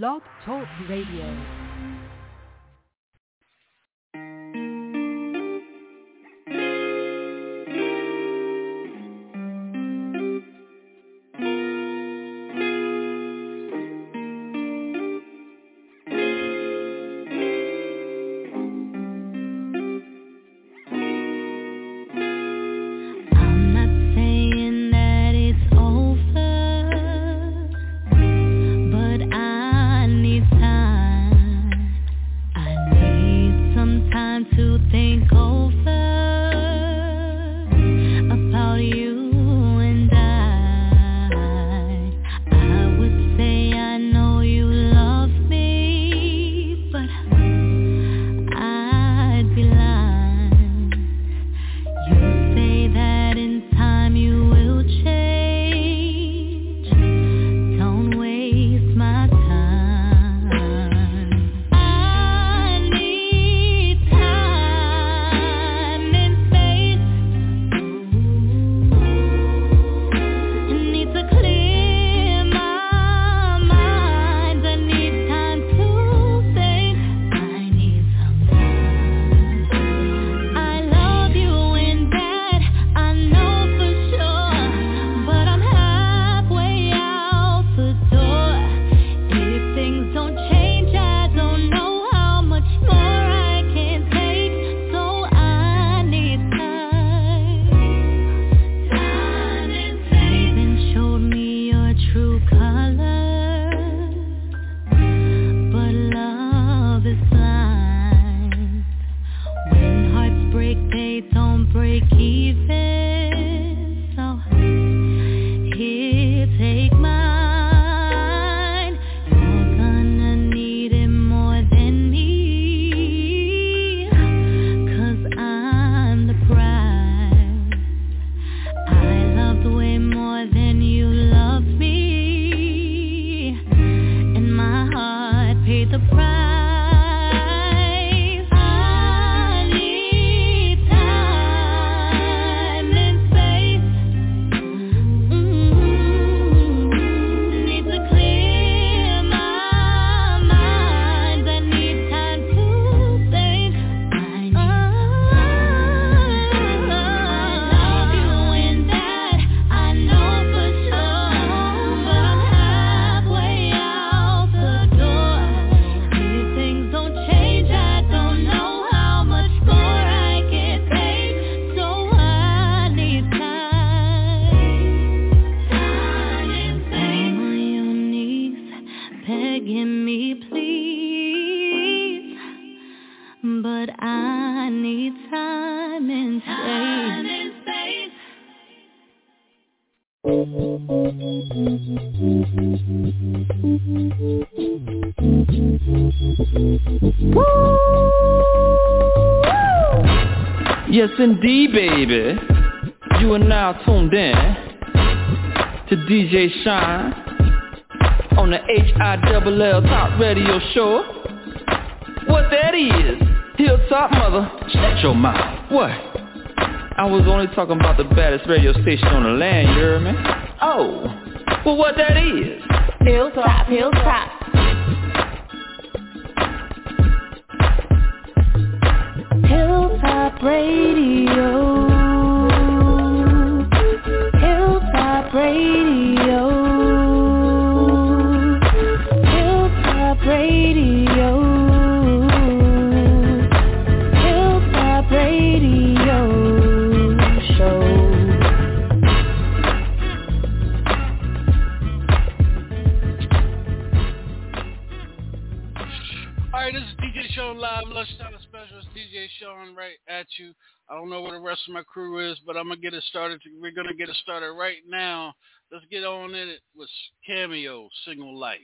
Blog Talk Radio. Yes, indeed, baby. You are now tuned in to DJ Shine on the Hilltop Radio Show. What that is, Hilltop Mother, shut your mouth. What? I was only talking about the baddest radio station on the land, you hear me? Oh, well what that is? Hilltop, hilltop. Hilltop radio. right at you. I don't know where the rest of my crew is, but I'm gonna get it started. We're gonna get it started right now. Let's get on in it with Cameo Single Life.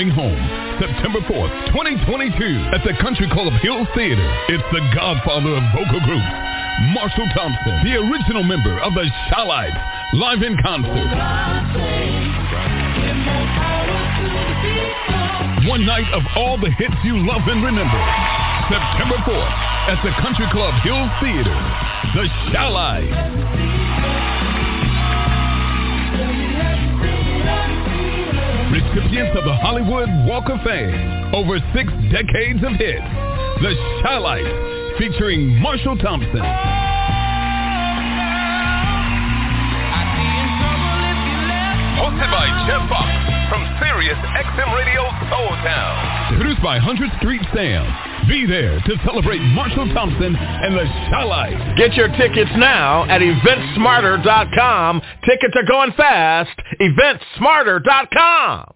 Coming home September 4th, 2022 at the Country Club Hills Theater. It's the godfather of vocal groups, Marshall Thompson, the original member of the Chi-Lites, live in concert. One night of all the hits you love and remember. September 4th at the Country Club Hills Theater. The Chi-Lites. Recipients of the Hollywood Walk of Fame. Over six decades of hits. The Chi-Lites featuring Marshall Thompson. Hosted by Jeff Fox from Sirius XM Radio Soul Town. Produced by 100th Street Sam. Be there to celebrate Marshall Thompson and the Chi-Lites. Get your tickets now at eventsmarter.com. Tickets are going fast. Eventsmarter.com.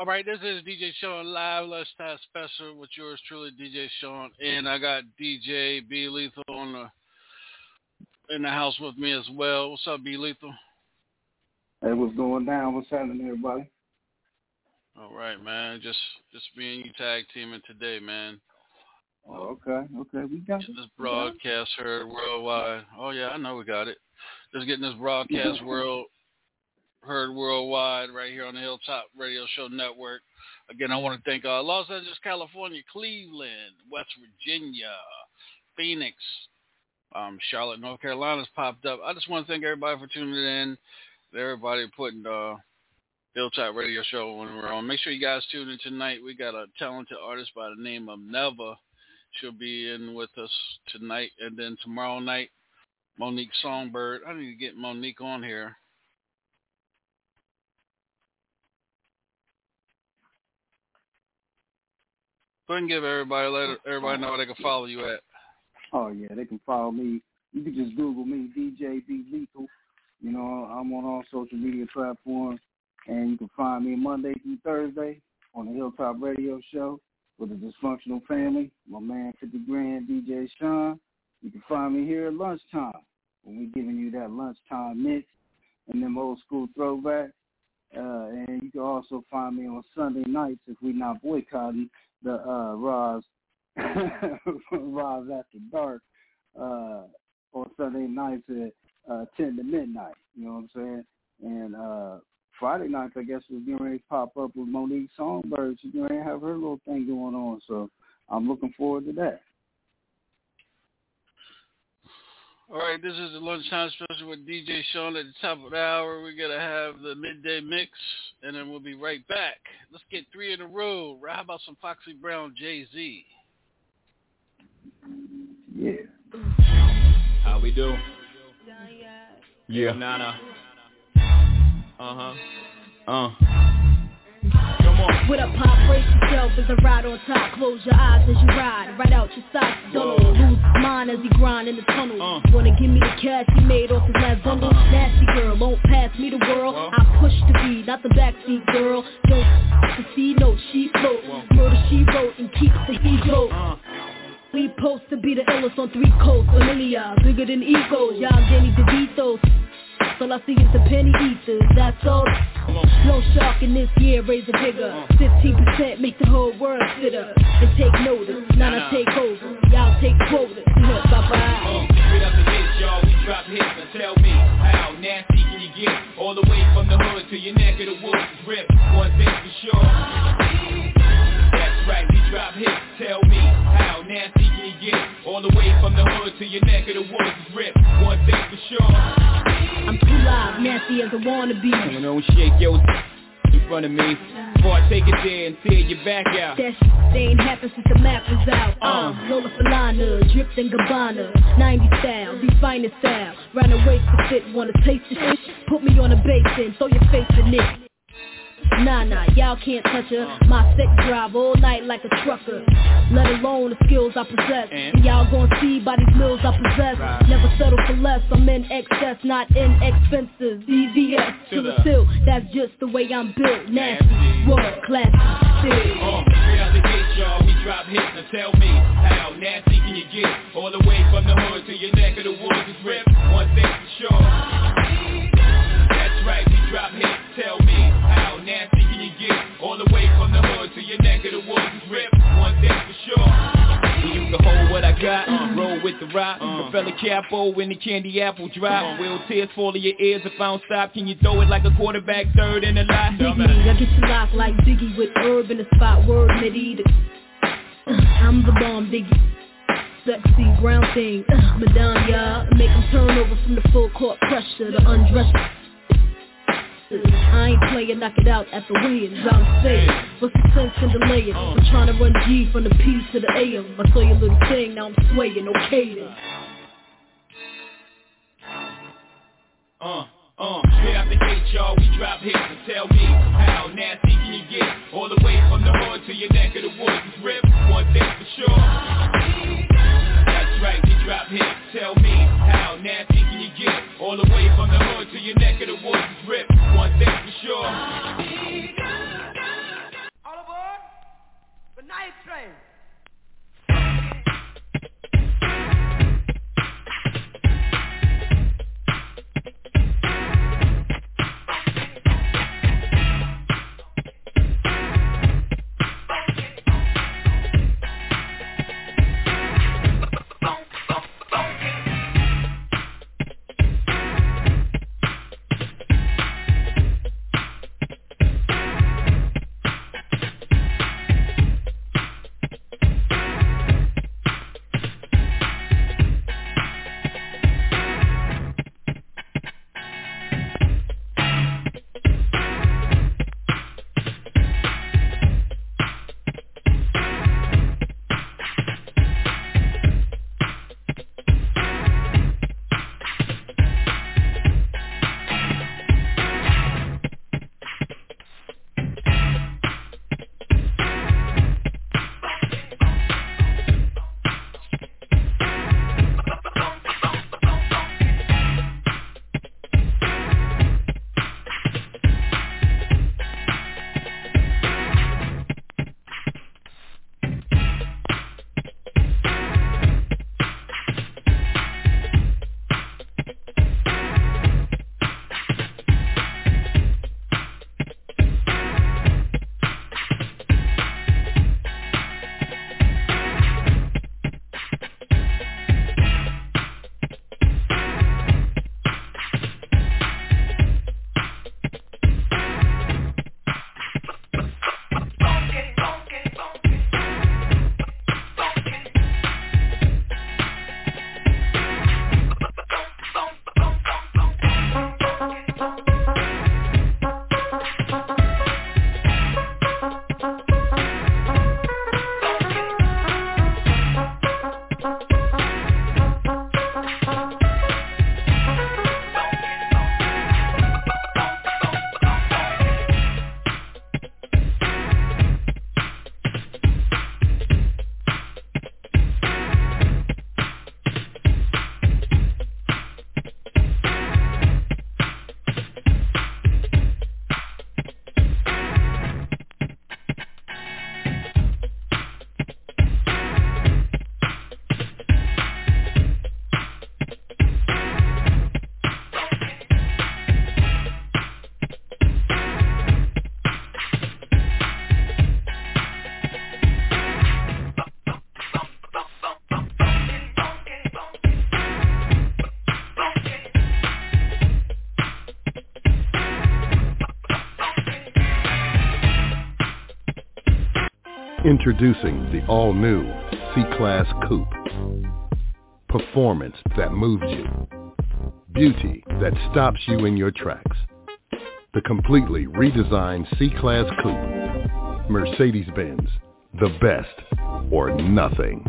All right, this is DJ Shaun live lunchtime special with yours truly, DJ Shaun, and I got DJ B Lethal on the in the house with me as well. What's up, B Lethal? Hey, what's going down? What's happening, everybody? All right, man. Just just me and you tag teaming today, man. Oh, okay, okay, we got Getting this broadcast heard worldwide. Oh yeah, I know we got it. Just getting this broadcast world heard worldwide right here on the Hilltop Radio Show Network. Again, I want to thank uh, Los Angeles, California, Cleveland, West Virginia, Phoenix, um, Charlotte, North Carolina's popped up. I just want to thank everybody for tuning in. Everybody putting uh, Hilltop Radio Show when we're on. Make sure you guys tune in tonight. We got a talented artist by the name of Neva. She'll be in with us tonight, and then tomorrow night, Monique Songbird. I need to get Monique on here. Go ahead and give everybody let everybody know where they can follow you at. Oh yeah, they can follow me. You can just Google me, DJ B Lethal. You know, I'm on all social media platforms, and you can find me Monday through Thursday on the Hilltop Radio Show with the Dysfunctional Family. My man, 50 Grand, DJ Shaun. You can find me here at lunchtime when we're giving you that lunchtime mix and them old school throwbacks. Uh, and you can also find me on Sunday nights if we're not boycotting the uh Roz Roz After Dark uh on Sunday nights at uh ten to midnight. You know what I'm saying? And uh Friday nights I guess we're getting ready to pop up with Monique Songbird. She's gonna have her little thing going on, so I'm looking forward to that. All right, this is the lunchtime special with DJ Shaun at the top of the hour. We're gonna have the midday mix, and then we'll be right back. Let's get three in a row. How about some Foxy Brown, Jay Z? Yeah. How we do? Yeah. Nana. Uh-huh. Uh. With a pop, brace yourself as I ride on top. Close your eyes as you ride, right out your socks. Don't lose mine as he grind in the tunnel. Uh. Wanna give me the cash he made off his last bundle? Uh-uh. Nasty girl, won't pass me the world. Whoa. I push the beat, not the backseat girl. Don't the C note, she float. Murder she wrote and keeps the ego. Uh. We post to be the illest on three coasts. Familiar, bigger than egos. Y'all Danny DeVitos. All I see is the penny eaters. That's all. No shark in this year, raise a bigger. 15% make the whole world sit up and take notice. Now I take over. Y'all take quotas. Bye Uh, bye. straight up the hits, y'all. We drop hits. Now tell me, how nasty can you get? All the way from the hood to your neck of the woods ripped. One thing for sure. That's right, we drop hits. Tell me, how nasty can you get? All the way from the hood to your neck of the woods is ripped. One thing for sure. I'm too live, nasty as I wanna be. Come on, don't shake your in front of me. Before I take it there and tear your back out. That shit they ain't happened since the map was out. Uh, Lola Falana, dripped in Gabbana, 90 style, the finest style. Round the waist to fit, wanna taste the shit? Put me on a basin, throw your face in it. Nah, nah, y'all can't touch her. My sex drive all night like a trucker. Let alone the skills I possess. And? Y'all gon' see by these mills I possess. Never settle for less. I'm in excess, not in expenses. EVS To the tilt. That's just the way I'm built. Nasty, world class, still. Uh, straight out the gate, y'all, we drop hits. Now tell me, how nasty can you get? All the way from the hood to your neck of the woods is ripped. One thing for sure. That's right, we drop hits. grip, one thing for sure. We used to hold what I got, roll with the rock. Uh, Fella capo in the candy apple drop. Uh. Will tears fall in your ears if I don't stop. Can you throw it like a quarterback third in a lot? Biggie, I get you locked like Diggy with herb in the spot. Word Medita. I'm the bomb, Diggy. sexy ground thing, uh, Madonna, y'all. Make them turn over from the full court pressure, to undress I ain't playing, knock it out at the wins, I'm saying What's the sense in delaying? I'm trying to run G from the P to the AM I saw your little thing, now I'm swaying, okay then Uh, uh, straight out the gate, y'all, we drop hits and tell me how nasty can you get? All the way from the hood to your neck of the woods is ripped, one thing for sure. That's right, we drop hits, tell me how nasty? All the way from the hood to your neck of the woods is one thing for sure. All aboard the night train. Introducing the all-new C-Class Coupe. Performance that moves you. Beauty that stops you in your tracks. The completely redesigned C-Class Coupe. Mercedes-Benz. The best or nothing.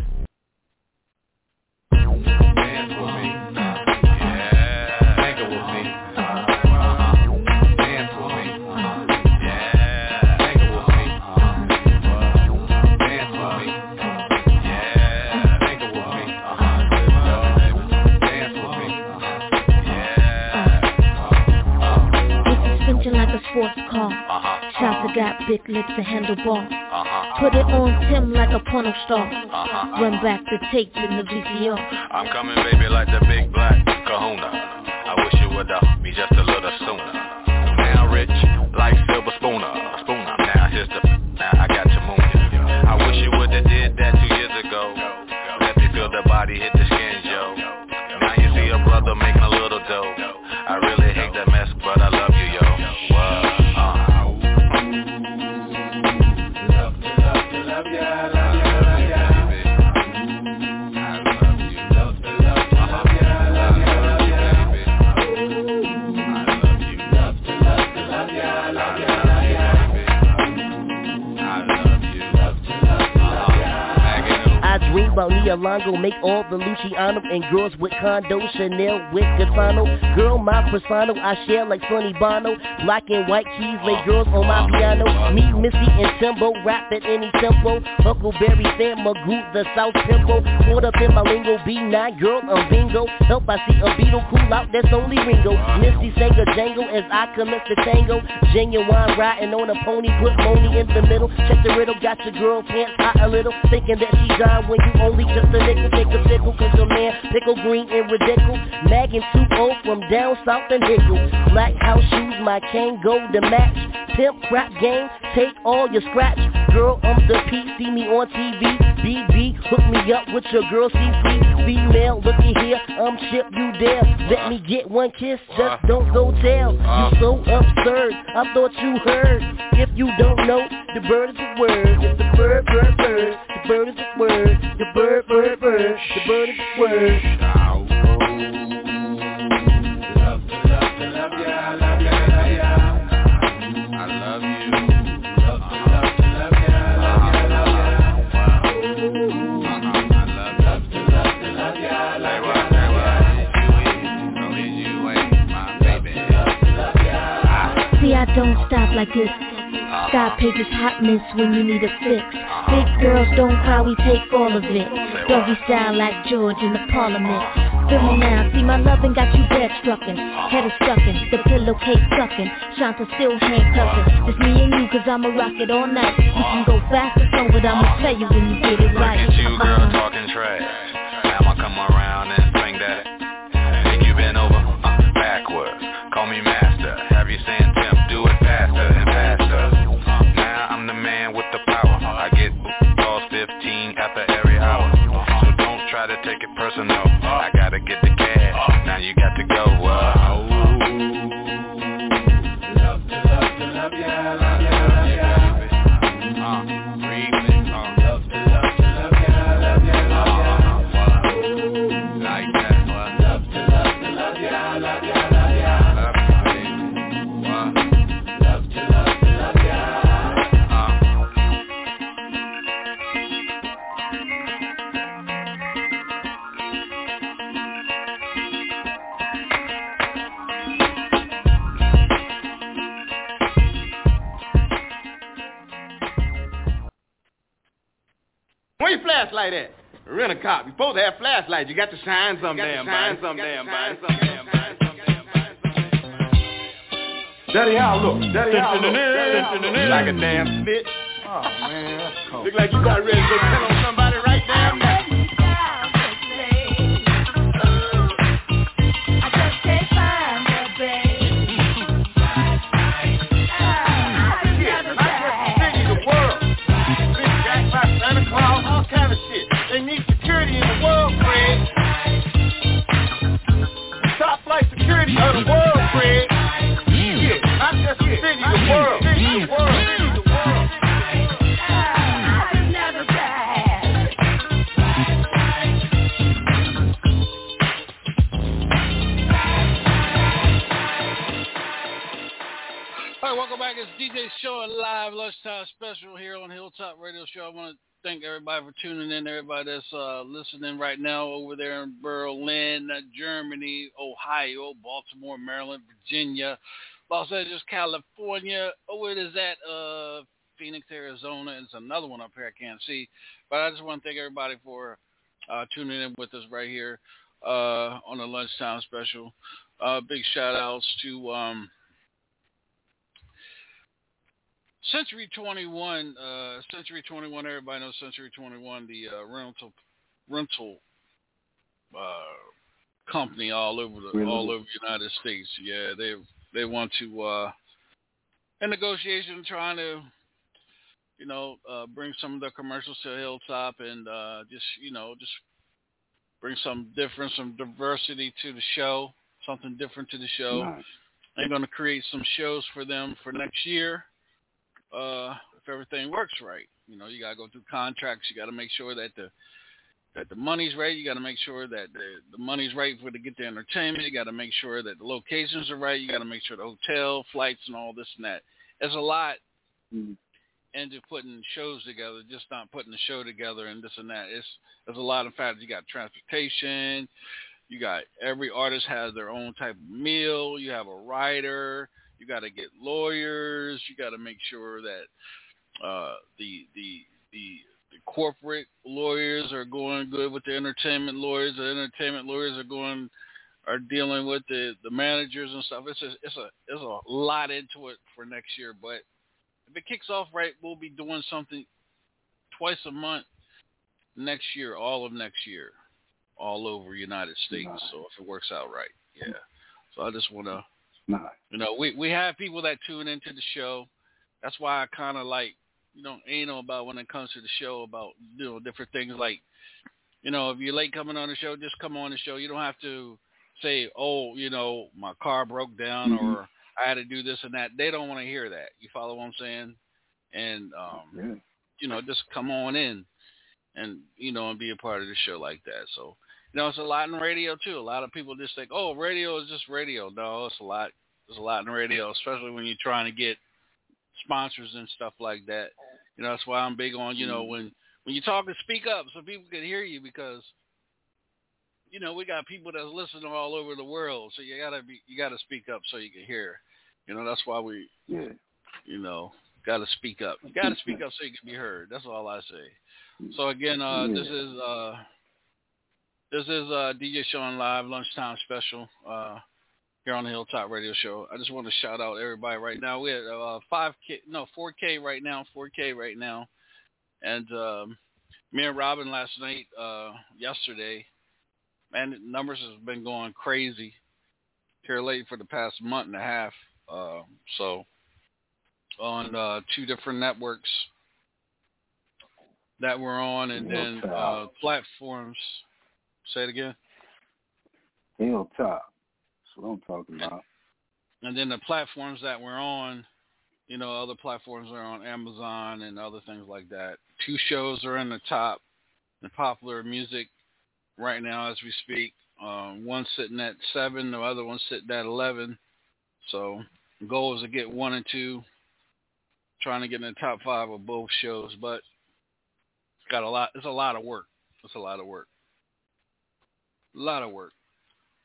Big lips and handlebar. Uh-huh. Put it on Tim like a porno star. Uh-huh. Run back the tape in the VCR. I'm coming, baby, like the big black kahuna. I wish you would have me just a little sooner. About make all the Luciano and girls with condo, Chanel with Gatano. Girl, my persona, I share like Sonny Bono. Black and white keys, lay girls on my piano. Me, Missy, and Timbo, rap at any tempo. Huckleberry Sam Magoo, the South Tempo. Caught up in my lingo, B9, girl, I'm bingo. Help, I see a beetle cool out, that's only Ringo. Misty sang a jangle as I commence the tango. Genuine riding on a pony, put money in the middle. Check the riddle, got your girl pants hot a little. Thinking that she died when you only just a nickel. Take a pickle, cause your man pickle green and ridiculous. Mag and 2 from down south and Hickle. Black house shoes, my cane go to match. Pimp crap game, take all your scratch. Girl, I'm the P, see me on TV. BB, hook me up with your girl CC. Female, looky here, I'm ship you there. Let me get one kiss, just don't go tell. You so absurd, I thought you heard. If you don't know, the bird is a word. It's the bird, bird, bird. The bird is a word. The bird, bird, bird. The bird is a word. Shout out. Love, love, love, See, I don't stop like this. Sky pages hotness when you need a fix. Big girls don't cry, we take all of it. Doggy style like George in the parliament. Feel me now, see my loving got you bed struckin'. Head is stuckin', the pillowcase suckin'. Shanta still handcuffin'. Just me and you, cause I'ma rock it all night. You can go fast or slow, but I'ma tell you when you get it right. Look at you, girl, talking trash. To go. Flashlight at? Rent a cop. You supposed to have flashlights. You got to shine some damn shine some You got to damn shine body. some damn body. Daddy, how I look? Daddy, how look? Daddy, how look? Like a damn snitch. Oh, man, that's cold. Look like you got ready to go world, Fred. Yeah, not just the city, the world. The world. The world. All right, welcome back. It's DJ Show a live lunchtime special here on Hilltop Radio Show. I want to thank everybody for tuning in. Everybody that's uh, listening right now over there in Berlin, uh, Germany, Ohio, Baltimore, Maryland, Virginia, Los Angeles, California. Oh, it is at uh, Phoenix, Arizona. It's another one up here I can't see, but I just want to thank everybody for uh, tuning in with us right here uh, on the lunchtime special. Uh, big shout outs to. Um, Century 21, uh, Century 21, everybody knows Century 21, the uh, rental rental uh, company all over the Really? all over the United States. Yeah, they they want to uh, in negotiation trying to you know uh, bring some of the commercials to Hilltop and uh, just you know just bring some difference, some diversity to the show, something different to the show. Nice. They're going to create some shows for them for next year uh, if everything works right. You know, you gotta go through contracts. You gotta make sure that the that the money's right. You gotta make sure that the the money's right for to get the entertainment. You gotta make sure that the locations are right. You gotta make sure the hotel, flights, and all this and that. There's a lot Mhm. into putting shows together, just not putting the show together and this and that. It's there's a lot of factors. You got transportation, you got every artist has their own type of meal. You have a writer. You got to get lawyers. You got to make sure that uh, the the the the corporate lawyers are going good with the entertainment lawyers. The entertainment lawyers are going are dealing with the the managers and stuff. It's a it's a it's a lot into it for next year. But if it kicks off right, we'll be doing something twice a month next year, all of next year, all over United States. So if it works out right, yeah. So I just want to You know, we we have people that tune into the show. That's why I kind of like, you know, anal about when it comes to the show about you know different things like, you know, if you're late coming on the show, just come on the show. You don't have to say, oh, you know, my car broke down Mhm. or I had to do this and that. They don't want to hear that. You follow what I'm saying? And um, Yeah. you know, just come on in and, you know, and be a part of the show like that. So, you know, it's a lot in radio too. A lot of people just think, oh, radio is just radio. No, it's a lot. There's a lot in radio, especially when you're trying to get sponsors and stuff like that. You know, that's why I'm big on, you know, when, when you talk, to speak up so people can hear you because, you know, we got people that's listening all over the world. So you gotta be, you gotta speak up so you can hear. You know, that's why we, Yeah. you know, got to speak up. You got to speak up so you can be heard. That's all I say. So again, uh, this is uh, this is uh, DJ Shaun live lunchtime special uh, here on the Hilltop Radio Show. I just want to shout out everybody right now. We had uh, five K, no four K right now, four K right now, and um, me and Robin last night, uh, yesterday, man, the numbers has been going crazy here late for the past month and a half. Uh, so on uh, two different networks that we're on, and then uh, platforms. Say it again. Hilltop. That's what I'm talking about. And then the platforms that we're on, you know, other platforms are on Amazon and other things like that. Two shows are in the top, the popular music right now as we speak. Um, one's sitting at seven, the other one sitting at eleven. So the goal is to get one and two, trying to get in the top five of both shows. But it's got a lot. It's a lot of work. It's a lot of work. A lot of work.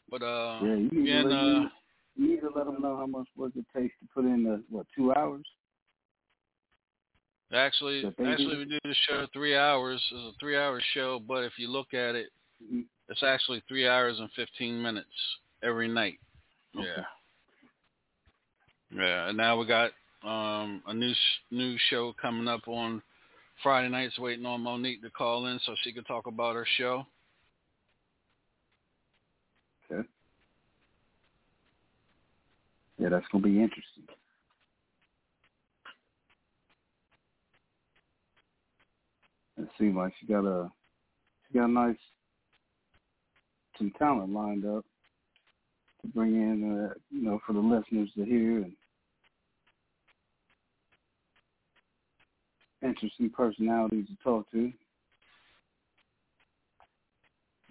But uh, Yeah, you need, again, to let, uh, you, you need to let them know how much work it takes to put in the what two hours. Actually, actually, we do the show three hours. It's a three-hour show, but if you look at it, Mm-hmm. it's actually three hours and fifteen minutes every night. Okay. Yeah, yeah. And now we got um, a new new show coming up on Friday nights. Waiting on Monique to call in so she can talk about her show. Okay. Yeah, that's gonna be interesting. It seems like she got a she got a nice some talent lined up to bring in, uh, you know, for the listeners to hear and interesting personalities to talk to.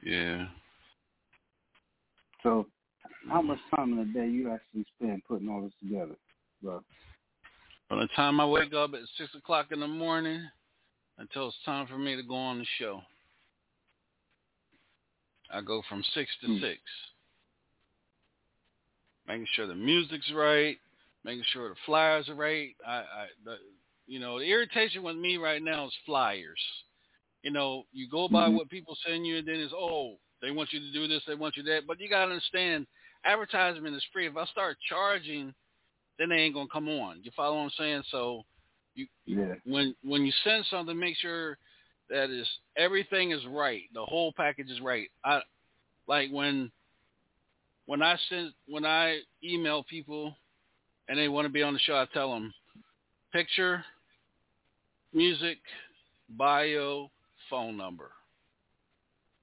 Yeah. So, how much time in a day you actually spend putting all this together, bro? From the time I wake up at six o'clock in the morning until it's time for me to go on the show. I go from six to Hmm. six. Making sure the music's right, making sure the flyers are right. I, I the, you know, the irritation with me right now is flyers. You know, you go by Mhm. what people send you, and then it's oh, they want you to do this, they want you that. But you gotta understand, advertisement is free. If I start charging, then they ain't gonna come on. You follow what I'm saying? So, you Yeah. when when you send something, make sure that is everything is right. The whole package is right. I like when when I send when I email people and they want to be on the show, I tell them picture, music, bio, phone number.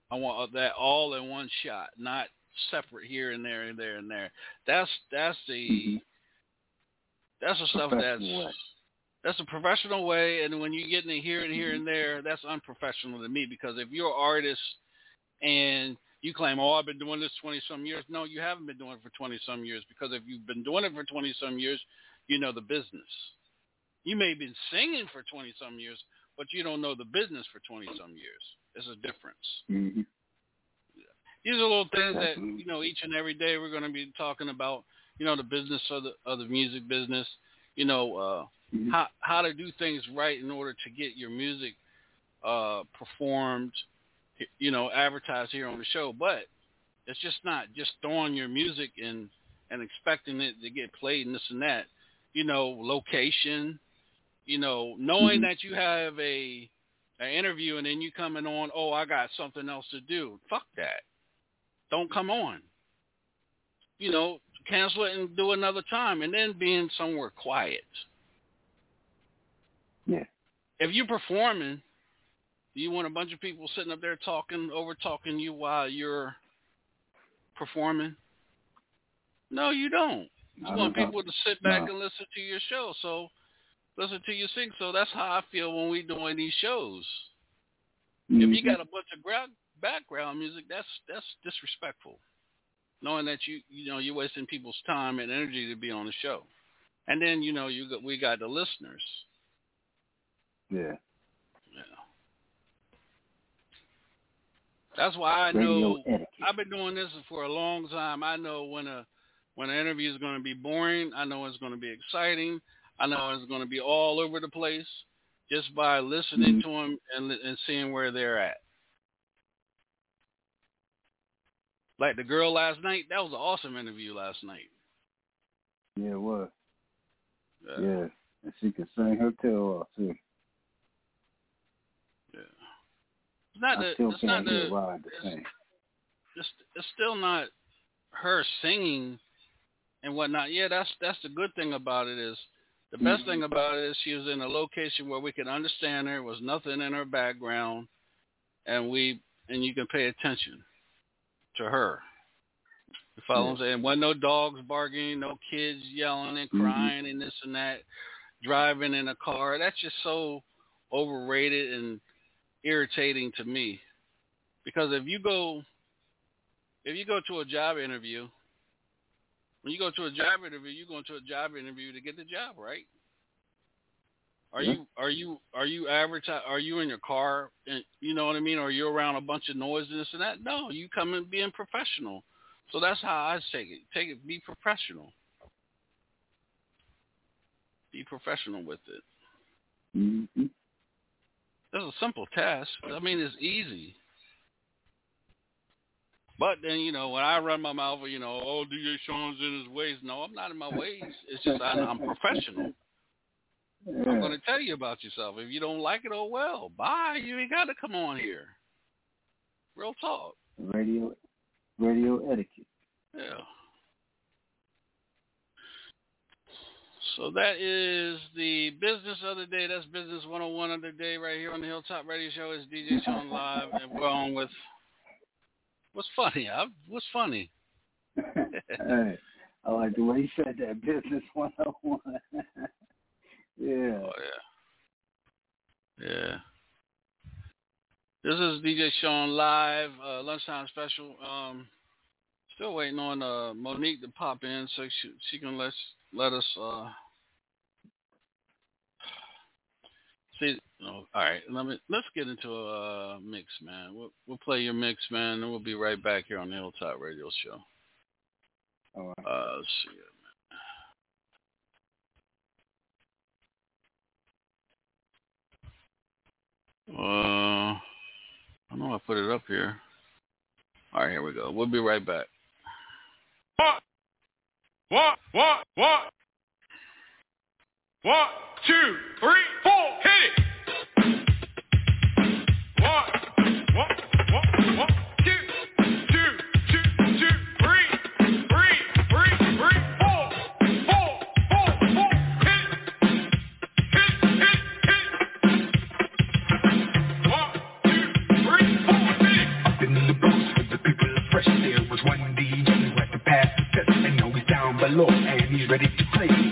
I want that all in one shot, not separate here and there and there and there. That's that's the that's the stuff that's way. that's a professional way, and when you get in here and here and there, that's unprofessional to me. Because if you're an artist and you claim, "Oh, I've been doing this twenty some years," no, you haven't been doing it for twenty some years. Because if you've been doing it for twenty some years, you know the business. You may have been singing for 20 some years, but you don't know the business for 20 some years. There's a difference. Mm-hmm. These are little things that, you know, each and every day we're going to be talking about, you know, the business of the, of the music business, you know, uh, Mm-hmm. how, how to do things right in order to get your music, uh, performed, you know, advertised here on the show. But it's just not just throwing your music and, and expecting it to get played and this and that. You know, location, you know, knowing Mhm. that you have a an interview and then you coming on, oh, I got something else to do. Fuck that. Don't come on. You know, cancel it and do another time and then being somewhere quiet. Yeah. If you're performing, do you want a bunch of people sitting up there talking, over talking you while you're performing? No, you don't. You I want don't- people to sit back no. and listen to your show. So listen to you sing. So that's how I feel when we doing these shows. If you Mhm. got a bunch of gra- background music, that's that's disrespectful. Knowing that you you know you're wasting people's time and energy to be on the show, and then you know you got we got the listeners. Yeah. Yeah. That's why I know. I've been doing this for a long time. I know when a when an interview is going to be boring. I know it's going to be exciting. I know it's going to be all over the place just by listening mm-hmm. to them and and seeing where they're at. Like the girl last night, that was an awesome interview last night. Yeah, it was. Yeah. Yeah. And she can sing her tail off too. Yeah. It's not I the still it's not can't the to sing. it's it's still not her singing and whatnot. Yeah, that's that's the good thing about it is the best thing mm-hmm. about it is she was in a location where we could understand her. There was nothing in her background, and we and you can pay attention to her. You follow what I'm saying? Wasn't no dogs barking, no kids yelling and mm-hmm. crying and this and that, driving in a car. That's just so overrated and irritating to me. Because if you go if you go to a job interview, when you go to a job interview, you're going to a job interview to get the job, right? Are Yeah. you are you are you advertise are you in your car and you know what I mean? Or you're around a bunch of noise and this and that? No, you come in being professional. So that's how I take it. Take it be professional. Be professional with it. Mm-hmm. That's a simple task. I mean, it's easy. But then, you know, when I run my mouth, you know, oh, DJ Shaun's in his ways. No, I'm not in my ways. It's just I, I'm professional. I'm going to tell you about yourself. If you don't like it, oh well, bye. You ain't got to come on here. Real talk. Radio radio etiquette. Yeah. So that is the business of the day. That's business 101 of the day right here on the Hilltop Radio Show. It's DJ Shaun Live, and we're on with what's funny. I, what's funny? hey, I like the way you said that. Business 101. yeah. Oh yeah. Yeah. This is DJ Shaun live, uh, lunchtime special. Um, still waiting on uh, Monique to pop in so she she can let us let us uh, see. Oh, all right, let me let's get into a uh, mix, man. We'll we'll play your mix, man, and we'll be right back here on the Hilltop Radio Show. All right. Uh, let's see. Uh, I don't know I put it up here. All right, here we go. We'll be right back. One, one, one, one. One, two, three, four, hit it. And he's ready to play.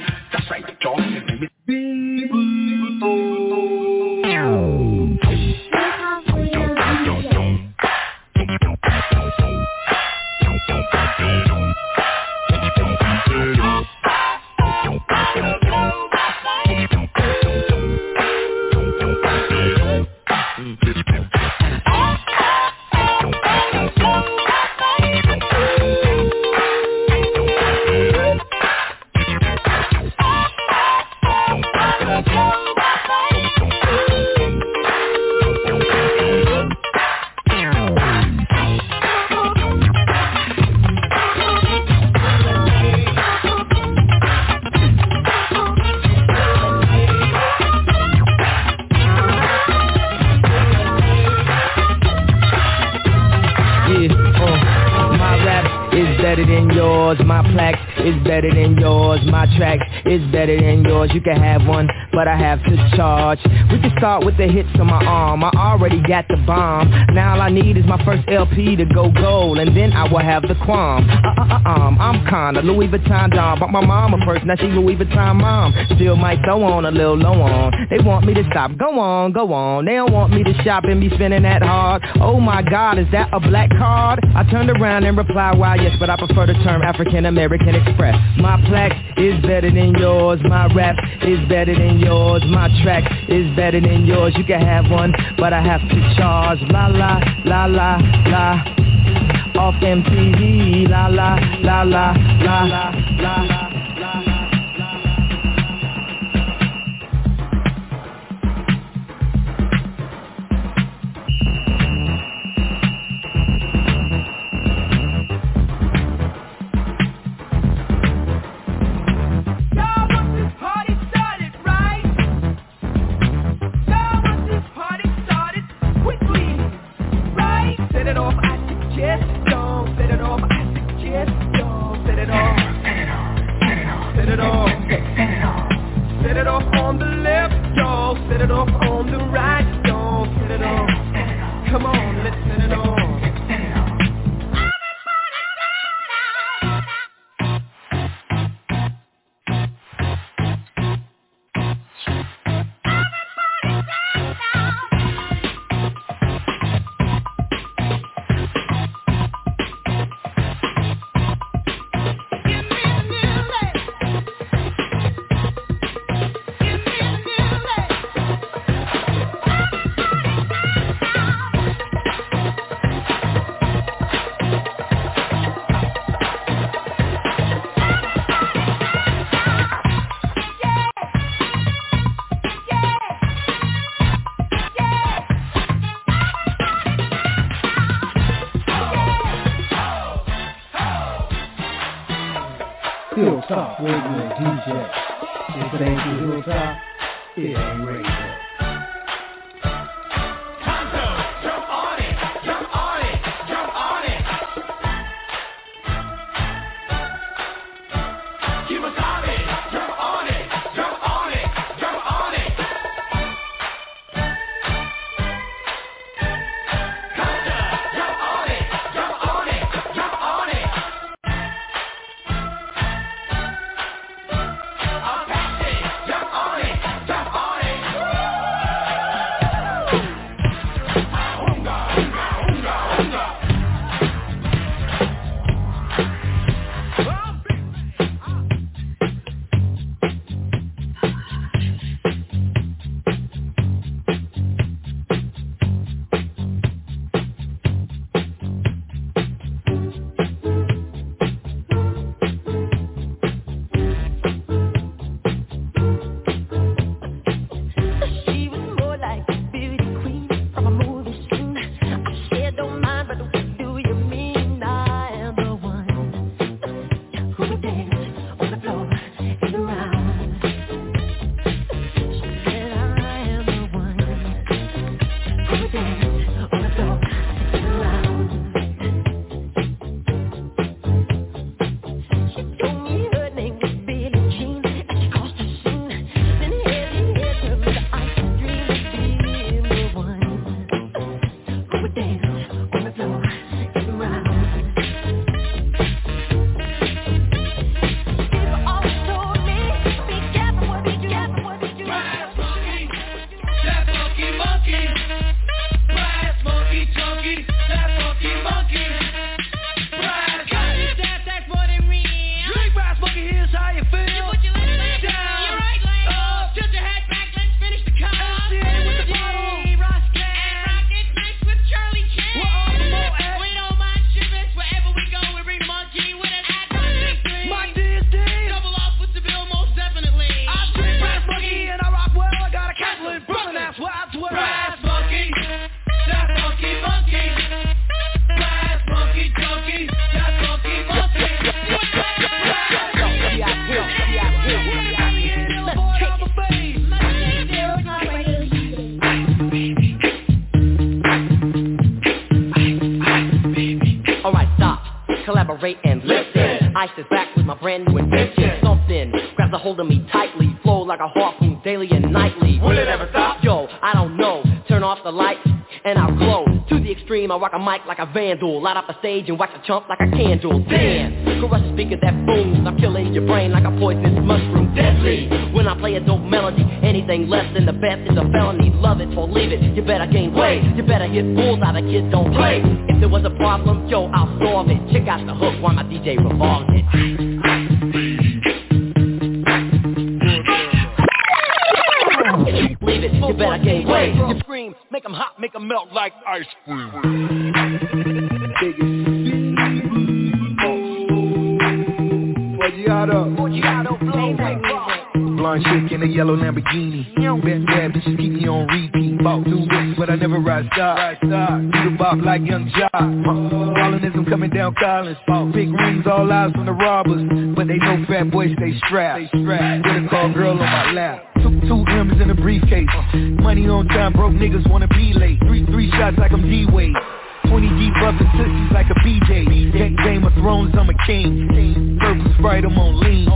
Start with the hits on my arm. I already got the bomb. Now all I need is my first LP to go gold, and then I will have the qualm. Uh, uh, uh, um, I'm kinda Louis Vuitton Don, but my mama first. Now she Louis Vuitton mom. Still might throw on a little low on. They want me to stop. Go on, go on. They don't want me to shop and be spending that hard. Oh my God, is that a black card? I turned around and replied, why yes, but I prefer the term African American Express. My plaque is better than yours. My rap is better than yours. My track is better than yours. You can have one, but I have to charge. La la la la la. Off MTV. La la la la la la la. Party DJ. If ain't the Hilltop, it ain't radio. Mic like a vandal. Light up a stage and watch a chump like a candle. Damn, crush a speaker that booms. I'm killing your brain like a poisonous mushroom. Deadly. When I play a dope melody, anything less than the best is a felony. Love it or leave it. You better gain weight. You better hit bulls out of kids don't play. If there was a problem, yo, I'll solve it. Check out the hook while my DJ revolves it, you better gain weight. You scream, make 'em hot, make 'em melt like ice Forgiato. Blonde chick in a yellow Lamborghini. Bad, bad bitches keep me on repeat. Bought new whips, but I never ride star. Do the bop like Young Joc. Fallinism coming down Collins. Big rings, all eyes on the robbers. But they know fat boys stay strapped. With a call girl on my lap. Two, two M's in a briefcase. Money on time, broke niggas wanna be late. Three, three shots like I'm D-Wade. 20 deep bumping sissies like a BJ. Game, Game of Thrones, I'm a king. Purple Sprite, I'm on lean.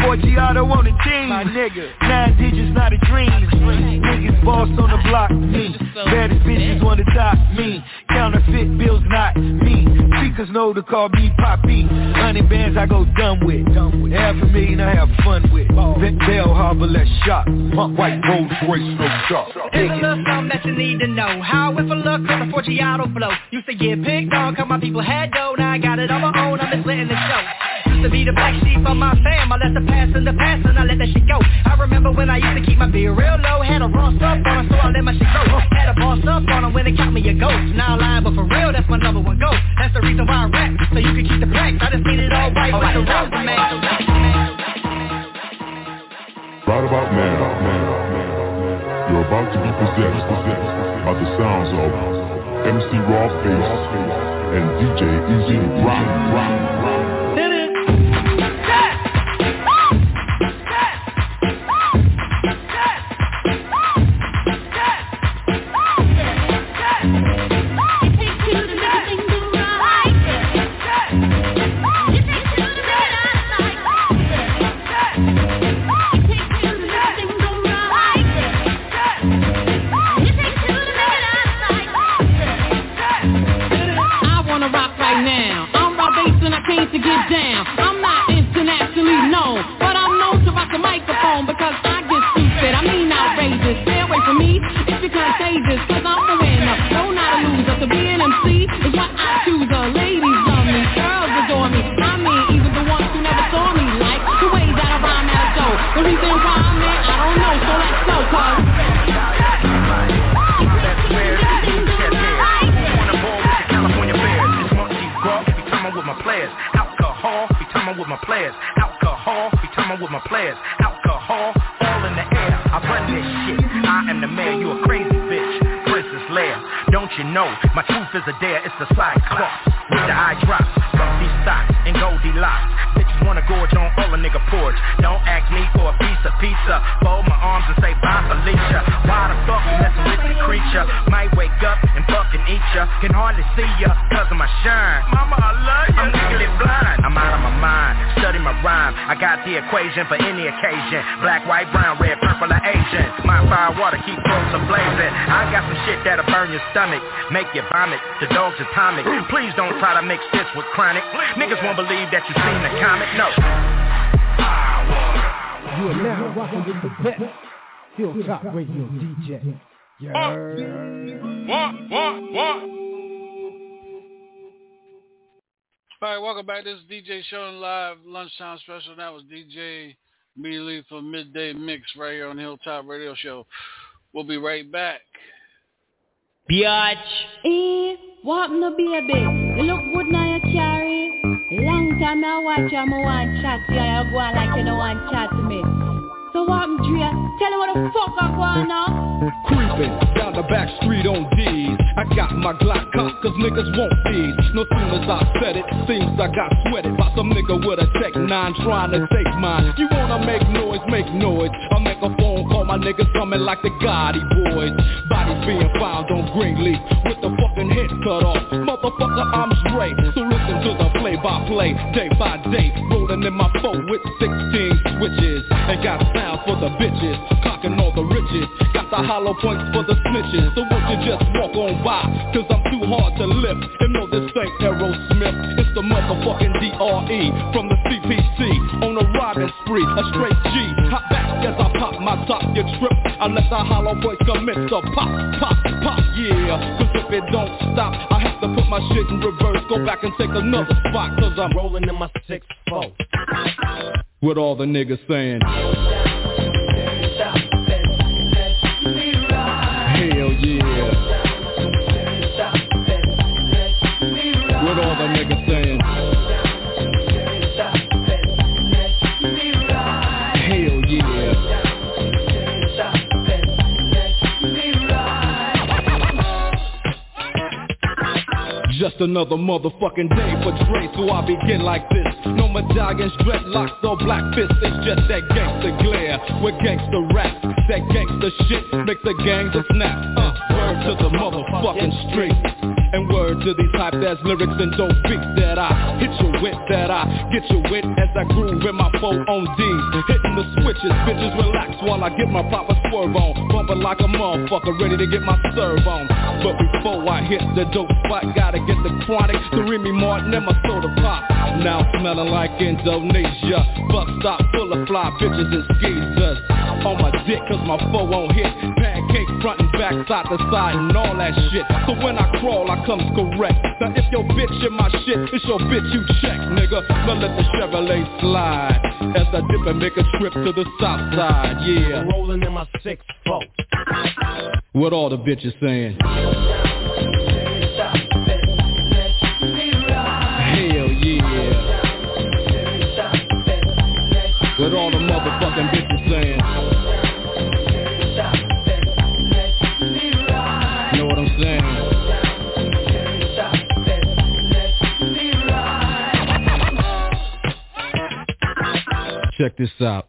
Forgiato on the team. My nigga. Nine digits, not a dream. Niggas boss on the block, me. Baddest bitches on the top, me. Counterfeit bills, not me. Speakers know to call me Poppy. Hundred bands I go dumb with. Half a million I have fun with. Vet Bell Harbor, let's shop. Pump white Rolls Royce, no shop. Here's a little something that you need to know. How if a look on the Forgiato flow. Used to get picked on, cause my people had dough. Now I got it on my own, I'm just letting it show. Used to be the black sheep of my fam. I let the past in the past and I let that shit go. I remember when I used to keep my beer real low. Had a raw stuff on, so I let my shit go. Had a boss up on 'em when they count me a ghost. Now I'm lying, but for real, that's my number one goal. That's the reason why I rap, so you can keep the plaques. I just need it all right the road, man. Right MC Rob Base and DJ E-Z Rock. rock, chronic. Niggas won't believe that you seen the comic. No. You are now rocking with the best Hilltop Radio DJ. What? What? What? All right, welcome back. This is DJ Shaun Live Lunchtime Special. That was DJ immediately for Midday Mix right here on Hilltop Radio Show. We'll be right back. Biatch. Eh, what no baby? You look good now you carry. Long time I watch you, I want chat to you. You go on like you don't want chat to me. So what, Drea? Tell me what the fuck I on. Down the back street on D's. I got my Glock cocked cause niggas won't feed. No soon as I said it, seems I got sweated by some nigga with a Tech 9 trying to take mine. You wanna make noise, make noise. I make a phone all my niggas coming like the Gotti boys. Bodies being found on Greenleaf with the fucking head cut off. Motherfucker, I'm straight. So listen to the play-by-play, day by day. Rolling in my phone with 16 switches. And got a sound for the bitches, cocking all the riches. Got the hollow points for the snitches. So won't you just walk on by? Cause I'm too hard to lift. And know this ain't Aerosmith. It's the motherfucking DRE from the CPC on a riding spree. A straight G. Hop back as I my top. You trip. Unless I hollow voice commit. So pop, pop, pop, yeah. Cause if it don't stop, I have to put my shit in reverse. Go back and take another spot. Cause I'm rolling in my six four. With all the niggas saying. Just another motherfucking day for Dre, so I begin like this. No medallions, dreadlocks, or black fists. It's just that gangster glare with gangster rap. That gangster shit makes the gangs a snap. Uh, word to the motherfucking street. To these hype ass lyrics and dope beats that I hit you with, that I get you with as I groove in my four on D's. Hitting the switches, bitches relax while I get my proper swerve on. Bumping like a motherfucker, ready to get my serve on. But before I hit the dope spot, gotta get the chronic, the Remy Martin and my soda pop. Now smelling like Indonesia. Bus stop full of fly bitches and skeezers. On my dick cause my foe won't hit. Pancake front and back, side to side and all that shit. So when I crawl, I comes correct. Now if your bitch in my shit, it's your bitch you check, nigga. Now let the Chevrolet slide. As I dip and make a trip to the south side, yeah. Rolling in my six four. What all the bitches saying? Check this out.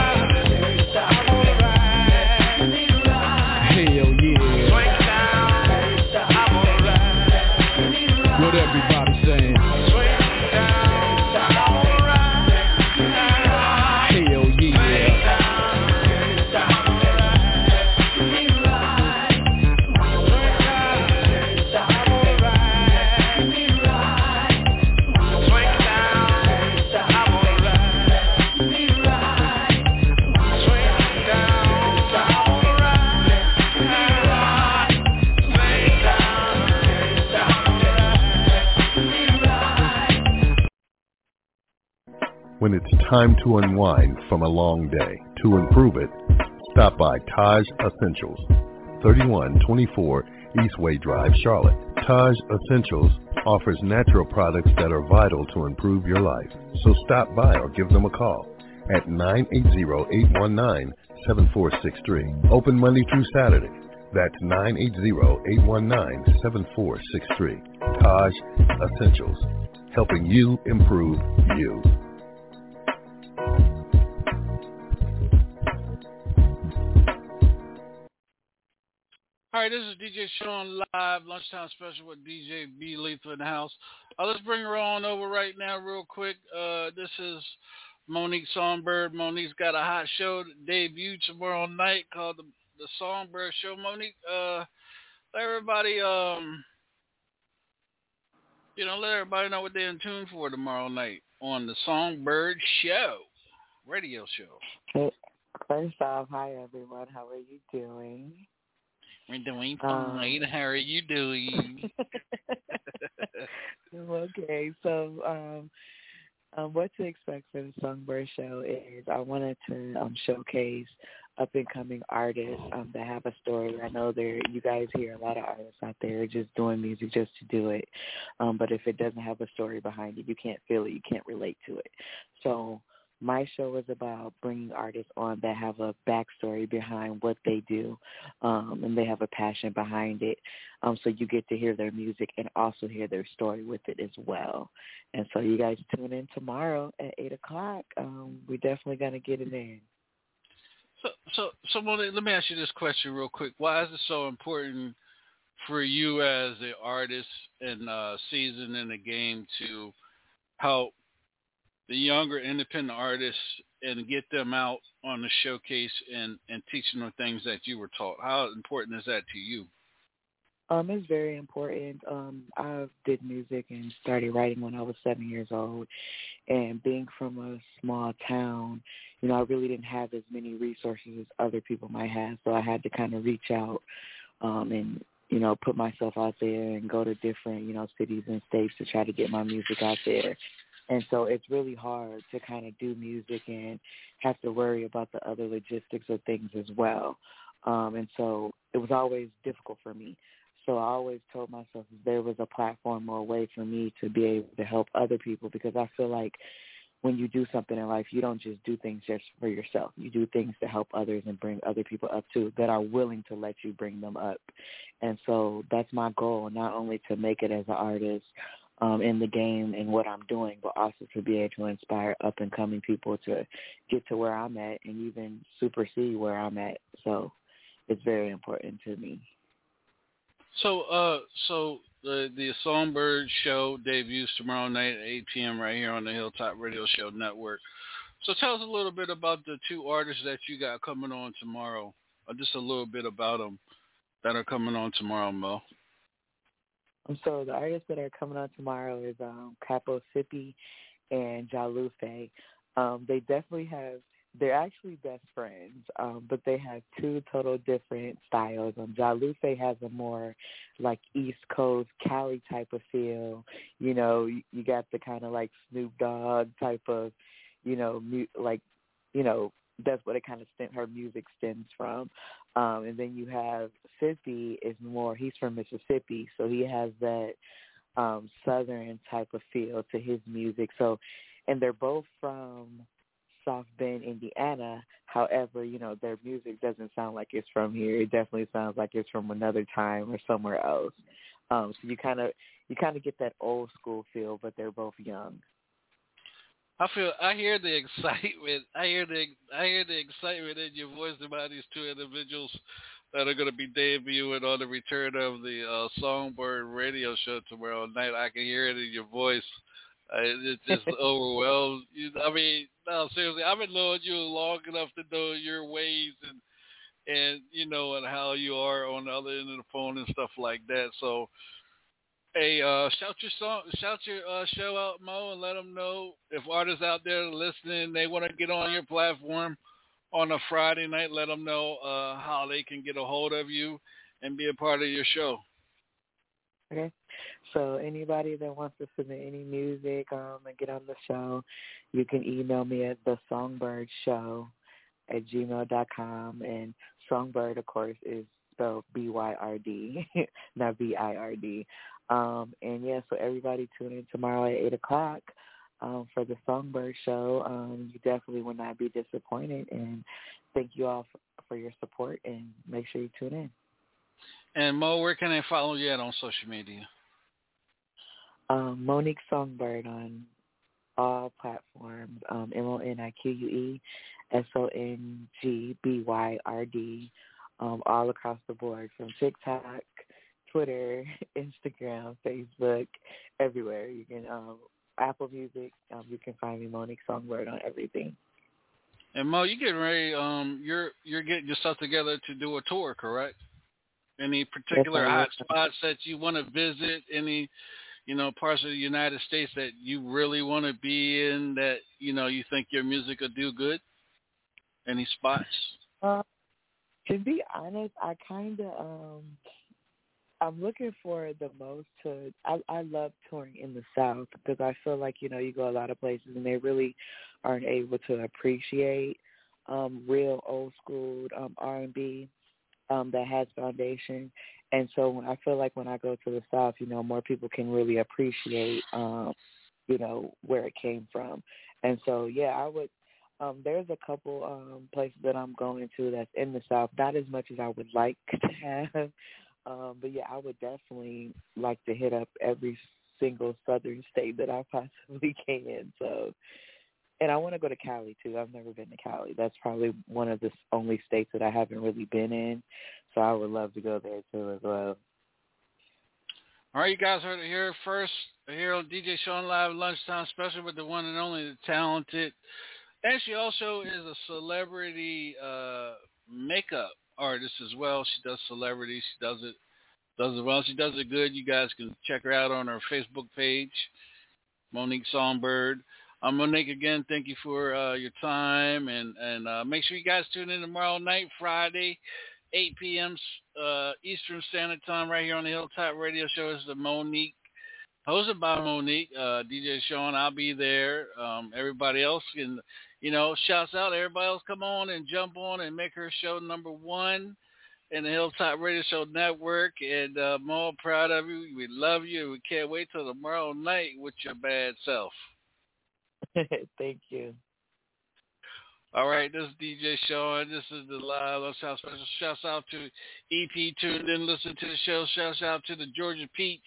Time to unwind from a long day, to improve it, stop by Taj Essentials, 3124 Eastway Drive, Charlotte. Taj Essentials offers natural products that are vital to improve your life. So stop by or give them a call at 980-819-7463. Open Monday through Saturday. That's 980-819-7463. Taj Essentials, helping you improve you. All right, this is DJ Shaun live, lunchtime special with DJ B Lethal in the house. Uh, let's bring her on over right now, real quick. Uh, this is Monique Songbyrd. Monique's got a hot show debut tomorrow night called the, the Songbyrd Show. Monique, uh, let everybody, um, you know, let everybody know what they're in tune for tomorrow night on the Songbyrd Show, radio show. Hey, First off, hi everyone. How are you doing? We're doing Um, fine. How are you doing? okay, so um, um, what to expect for the Songbyrd Show is I wanted to um, showcase up and coming artists um, that have a story. I know there you guys hear a lot of artists out there just doing music just to do it, um, but if it doesn't have a story behind it, you can't feel it, you can't relate to it. So my show is about bringing artists on that have a backstory behind what they do, um, and they have a passion behind it. Um, so you get to hear their music and also hear their story with it as well. And so you guys tune in tomorrow at eight o'clock. Um, we're definitely gonna get it in. So, so, so let me ask you this question real quick. Why is it so important for you as an artist and uh, season in the game to help the younger independent artists and get them out on the showcase and and teaching them things that you were taught? How important is that to you? Um, it's very important. Um, I did music and started writing when I was seven years old. And being from a small town, you know, I really didn't have as many resources as other people might have. So I had to kind of reach out um, and, you know, put myself out there and go to different, you know, cities and states to try to get my music out there. And so it's really hard to kind of do music and have to worry about the other logistics of things as well. Um, and so it was always difficult for me. So I always told myself there was a platform or a way for me to be able to help other people because I feel like when you do something in life, you don't just do things just for yourself. You do things to help others and bring other people up too that are willing to let you bring them up. And so that's my goal, not only to make it as an artist um, in the game and what I'm doing, but also to be able to inspire up and coming people to get to where I'm at and even supersede where I'm at. So it's very important to me. So, uh, so the the Songbyrd Show debuts tomorrow night at 8 p.m. right here on the Hilltop Radio Show Network. So, tell us a little bit about the two artists that you got coming on tomorrow, or just a little bit about them that are coming on tomorrow, Mo. Um, so the artists that are coming on tomorrow is um, Capo Sippy and Jalufe. Um, they definitely have. They're actually best friends, um, but they have two total different styles. Um, Jalufe has a more like East Coast Cali type of feel. You know, you, you got the kind of like Snoop Dogg type of, you know, mu- like, you know, that's what it kind of stem, her music stems from. Um, and then you have Sippy is more. He's from Mississippi, so he has that um, southern type of feel to his music. So, and they're both from South Bend, Indiana. However, you know, their music doesn't sound like it's from here. It definitely sounds like it's from another time or somewhere else. Um, so you kind of you kind of get that old school feel, but they're both young. I feel I hear the excitement. I hear the I hear the excitement in your voice about these two individuals that are going to be debuting on the return of the uh, Songbyrd Radio Show tomorrow night. I can hear it in your voice. Uh, it just overwhelms you. I mean, no, seriously, I've been knowing you long enough to know your ways and and you know and how you are on the other end of the phone and stuff like that. So, hey, uh, shout your song, shout your uh, show out, Mo, and let them know if artists out there listening, they want to get on your platform on a Friday night. Let them know uh, how they can get a hold of you and be a part of your show. Okay. So anybody that wants to submit any music um, and get on the show, you can email me at the Songbyrd Show at gmail dot com. And Songbyrd, of course, is spelled B Y R D, not B I R D. Um, and yeah, so everybody tune in tomorrow at eight o'clock um, for the Songbyrd Show. Um, you definitely will not be disappointed. And thank you all for, for your support. And make sure you tune in. And Mo, where can I follow you at on social media? um, Monique Songbyrd on all platforms. Um, M O N I Q U E S O N G B Y R D, um, all across the board from TikTok, Twitter, Instagram, Facebook, everywhere. You can um, Apple Music. Um, you can find me Monique Songbyrd on everything. And Mo, you getting ready? Um, you're you're getting yourself together to do a tour, correct? Any particular hot spots that you want to visit? Any, you know, parts of the United States that you really want to be in that you know you think your music will do good? Any spots? Uh, to be honest, I kind of um, I'm looking for the most to. I I love touring in the South because I feel like you know you go a lot of places and they really aren't able to appreciate um real old school um R and B um that has foundation. And so when I feel like when I go to the South, you know, more people can really appreciate um, you know, where it came from. And so yeah, I would um there's a couple um places that I'm going to that's in the South, not as much as I would like to have. Um, but yeah, I would definitely like to hit up every single southern state that I possibly can. So, and I want to go to Cali too. I've never been to Cali. That's probably one of the only states that I haven't really been in. So I would love to go there too as well. All right, you guys heard it here first. Here on DJ Shaun Live Lunchtime Special with the one and only, the talented. And she also is a celebrity uh, makeup artist as well. She does celebrities. She does it does it well. She does it good. You guys can check her out on her Facebook page, Monique Songbyrd. Um, Monique, again, thank you for uh, your time, and and uh, make sure you guys tune in tomorrow night, Friday, 8 p.m. Uh, Eastern Standard Time, right here on the Hilltop Radio Show. It's the Monique, hosted by Monique, uh, DJ Shaun. I'll be there. Um, everybody else can, you know, shouts out. Everybody else, come on and jump on and make her show number one in the Hilltop Radio Show Network. And uh, I'm all proud of you. We love you. We can't wait till tomorrow night with your bad self. Thank you. All right, this is DJ Shaun. This is the live Love South special. Shouts out to EP tuned in, listen to the show. Shouts out to the Georgia Peach.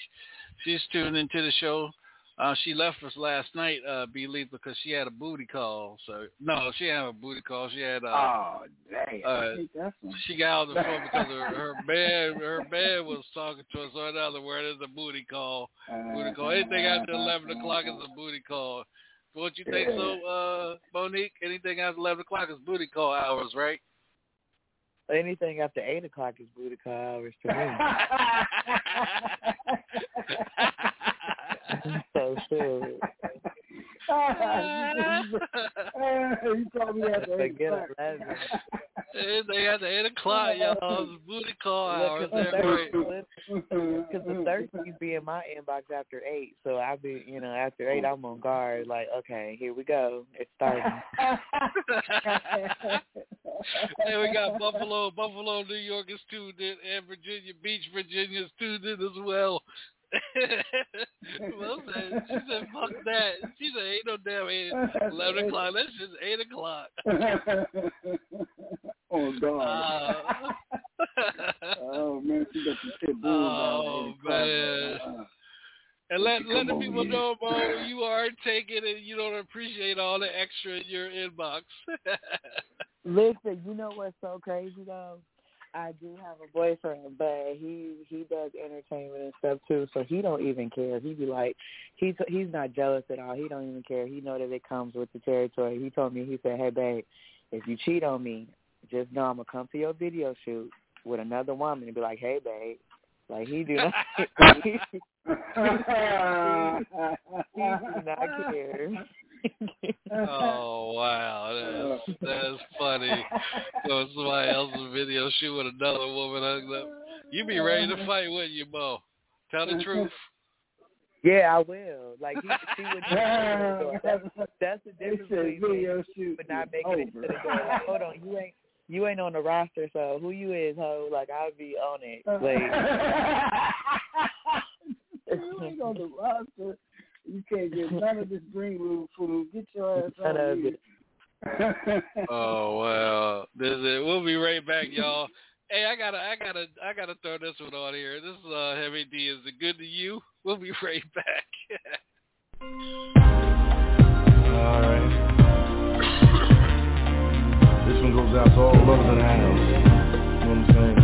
She's tuned into the show. Uh, she left us last night, uh, believe because she had a booty call. So no, she didn't have a booty call. She had uh, oh damn! uh, I think that's one. she got on the phone because her, her man her man was talking to us. So in other words, it's a booty call. Booty call. Anything after eleven o'clock is a booty call. What you think so, uh, Monique? Anything after eleven o'clock is booty call hours, right? Anything after eight o'clock is booty call hours to me. so true. Ah, you told ah, me after eight Forget o'clock. eleven. Anything after eight o'clock, y'all, is booty call hours. Because That's right. the thirties be in my inbox after eight, so I'll be, you know, after eight I'm on guard. Like, okay, here we go, it's starting. hey, we got Buffalo, Buffalo, New York is tuned in, and Virginia Beach, Virginia is tuned in as well. Well said. She said, "Fuck that." She said, "Ain't no damn eight, eleven o'clock. That's just eight o'clock." oh God. Uh, oh man, she got some shit boom oh man. And let let the people man. know, Mo, you are taking it. You don't appreciate all the extra in your inbox. Listen, you know what's so crazy though? I do have a boyfriend, but he he does entertainment and stuff too, so he don't even care. He be like, he's he's not jealous at all. He don't even care. He know that it comes with the territory. He told me, he said, "Hey babe, if you cheat on me, just know I'm gonna come to your video shoot with another woman and be like, hey babe." Like he do not, he, he, he do not care. Oh wow, that's that's funny. So somebody else's video shoot with another woman hung up. You be ready to fight, wouldn't you, Mo? Tell the truth. Yeah, I will. Like he, she would. That's, that's the difference between video shoot but not is making it to the door. Like, hold on, you ain't you ain't on the roster, so who you is, ho? Like I'll be on it. Like you ain't on the roster. You can't get none of this green room food. Get your ass out of here. Oh well, this is, we'll be right back, y'all. Hey, I gotta, I gotta, I gotta throw this one on here. This is uh, Heavy D. Is it good to you? We'll be right back. Alright. This one goes out to all lovers in the house. You know what I'm saying?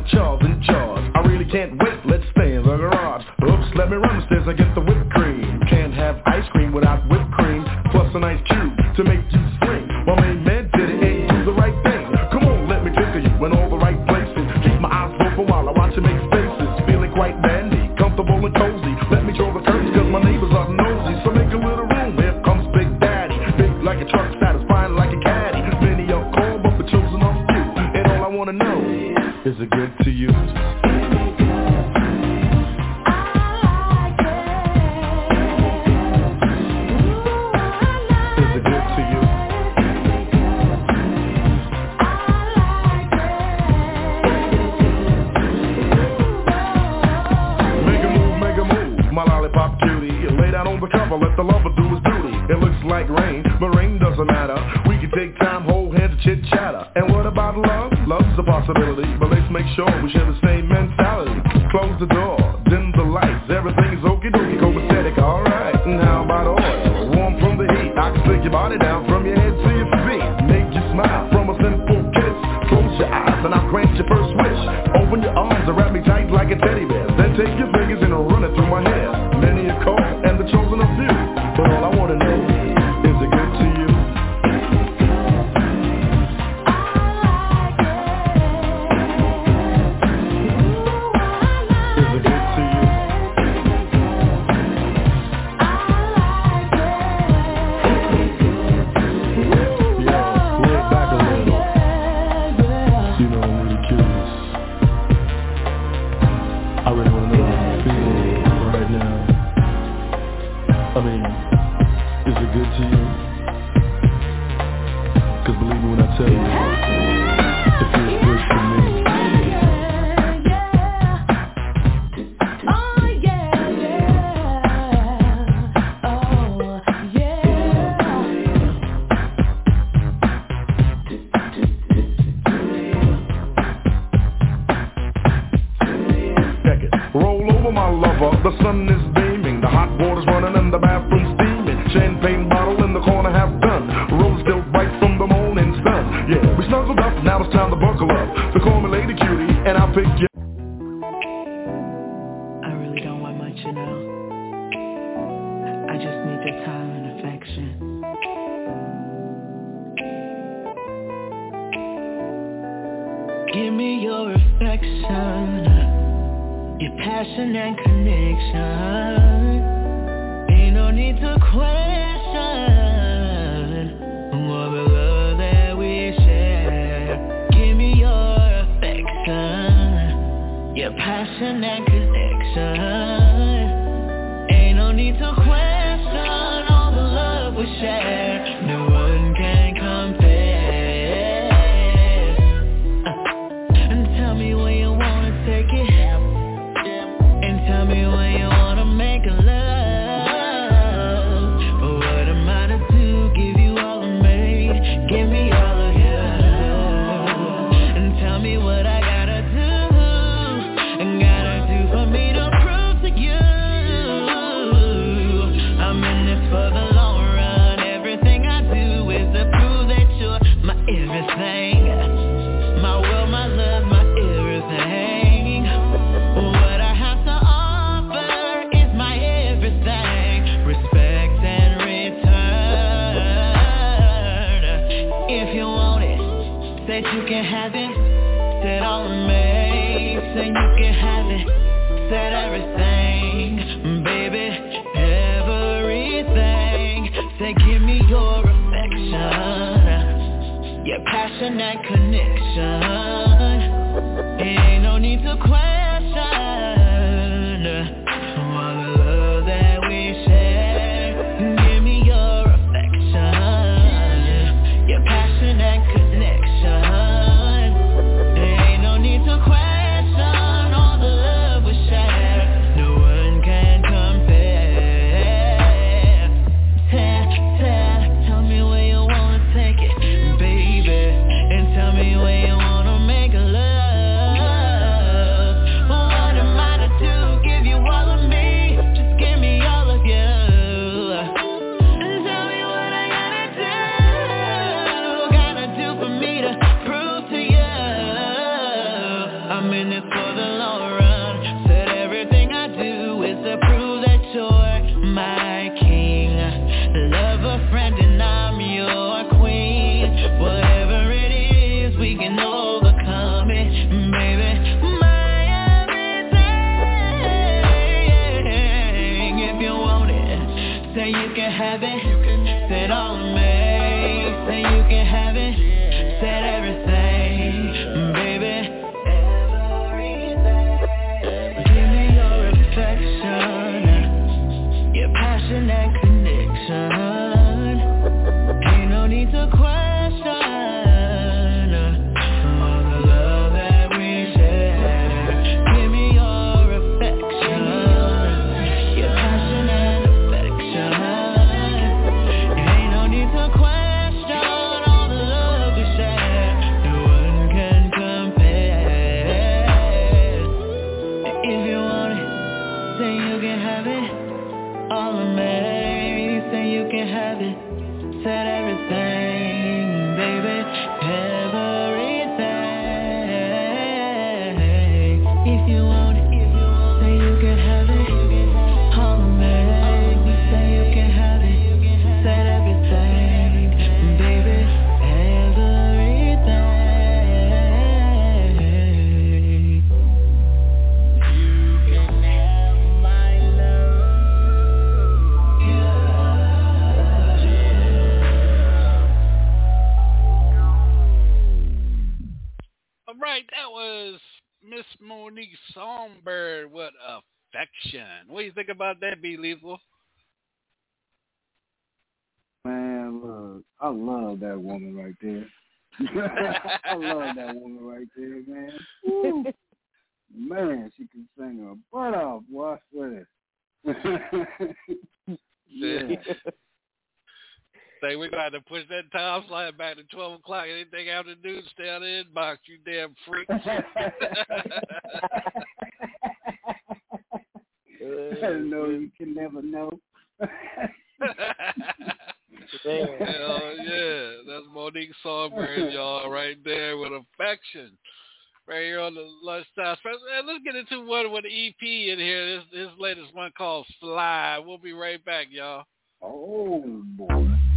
like Charles and Charles. I really can't wait, let's stay in the garage. Oops, let me run the stairs and get the whipped cream. Can't have ice cream without whipped cream, plus an ice cube to make you scream. My main man did it and do the right thing. Come on, let me get to you in all the right places. Keep my eyes open while I watch you make to use Come your head to think about that, Be Lethal? Man, look, I love that woman right there. I love that woman right there, man. Man, she can sing her butt off. Watch this. yeah. Say we're gonna push that time slide back to twelve o'clock. Anything after noon, stay out of the inbox, you damn freak. no, you can never know. Hell yeah. That's Monique Songbyrd, y'all, right there with affection. Right here on the lunchtime special. And let's get into one with EP in here. This this latest one called Fly. We'll be right back, y'all. Oh boy.